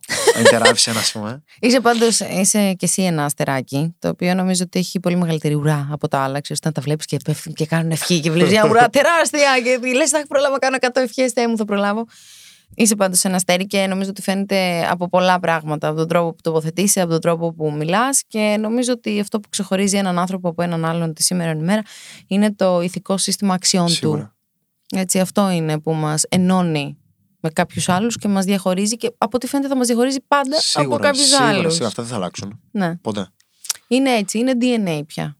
interruption, ας πούμε. Είσαι πάντως είσαι και εσύ ένα αστεράκι, το οποίο νομίζω ότι έχει πολύ μεγαλύτερη ουρά από τα άλλα. Ξέρεις, όταν τα βλέπεις και πέφτουν και κάνουν ευχή και βλέπεις μια ουρά τεράστια και λες, θα προλάβω να κάνω 100 ευχές, Θεέ μου, θα προλάβω. Είσαι πάντως ένα αστέρι και νομίζω ότι φαίνεται από πολλά πράγματα. Από τον τρόπο που τοποθετείσαι, από τον τρόπο που μιλάς. Και νομίζω ότι αυτό που ξεχωρίζει έναν άνθρωπο από έναν άλλον τη σήμερα ημέρα είναι το ηθικό σύστημα αξιών του. Σίγουρα. Έτσι, αυτό είναι που μας ενώνει με κάποιους άλλους και μας διαχωρίζει και από ό,τι φαίνεται θα μας διαχωρίζει πάντα από Σίγουρα, κάποιους σίγουρα, άλλους. σίγουρα, αυτά δεν θα αλλάξουν. Ναι. Ποτέ. Είναι έτσι, είναι DNA πια.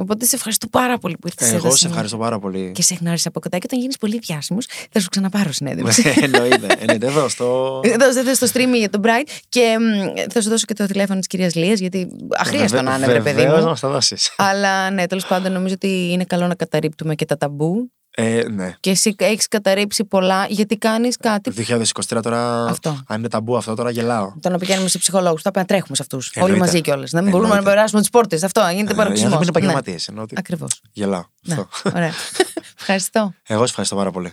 Οπότε σε ευχαριστώ πάρα πολύ που ήρθες εδώ Εγώ σε σήμερα. ευχαριστώ πάρα πολύ. Και σε γνώρισα από κοντά και όταν γίνεις πολύ διάσημος, θα σου ξαναπάρω συνέντευξη. εννοείται, εννοείται. Εδώ στο. Εδώ εδώ στο stream για τον Bright και μ, θα σου δώσω και το τηλέφωνο της κυρίας Λίας, γιατί αχρίαστο να είναι, βρε παιδί Βεβαίως να μου. μας τα δώσει. Αλλά ναι, τέλος πάντων νομίζω ότι είναι καλό να καταρρύπτουμε και τα ταμπού. Ε, ναι. Και εσύ έχεις καταρρύψει πολλά γιατί κάνεις κάτι. 2023 τώρα. Αυτό. Αν είναι ταμπού αυτό, τώρα γελάω. Το να πηγαίνουμε σε ψυχολόγους, θα πρέπει να τρέχουμε σε αυτούς. Όλοι Εννοείται. μαζί κιόλας. Να μην μπορούμε να Εννοείται. περάσουμε τις πόρτες. Αυτό γίνεται Ε, Οι παροξισμό. άνθρωποι είναι επαγγελματίες. Εννοώ ότι Ακριβώς. γελάω. Ναι, Αυτό. ωραία. Ευχαριστώ. Εγώ σε ευχαριστώ πάρα πολύ.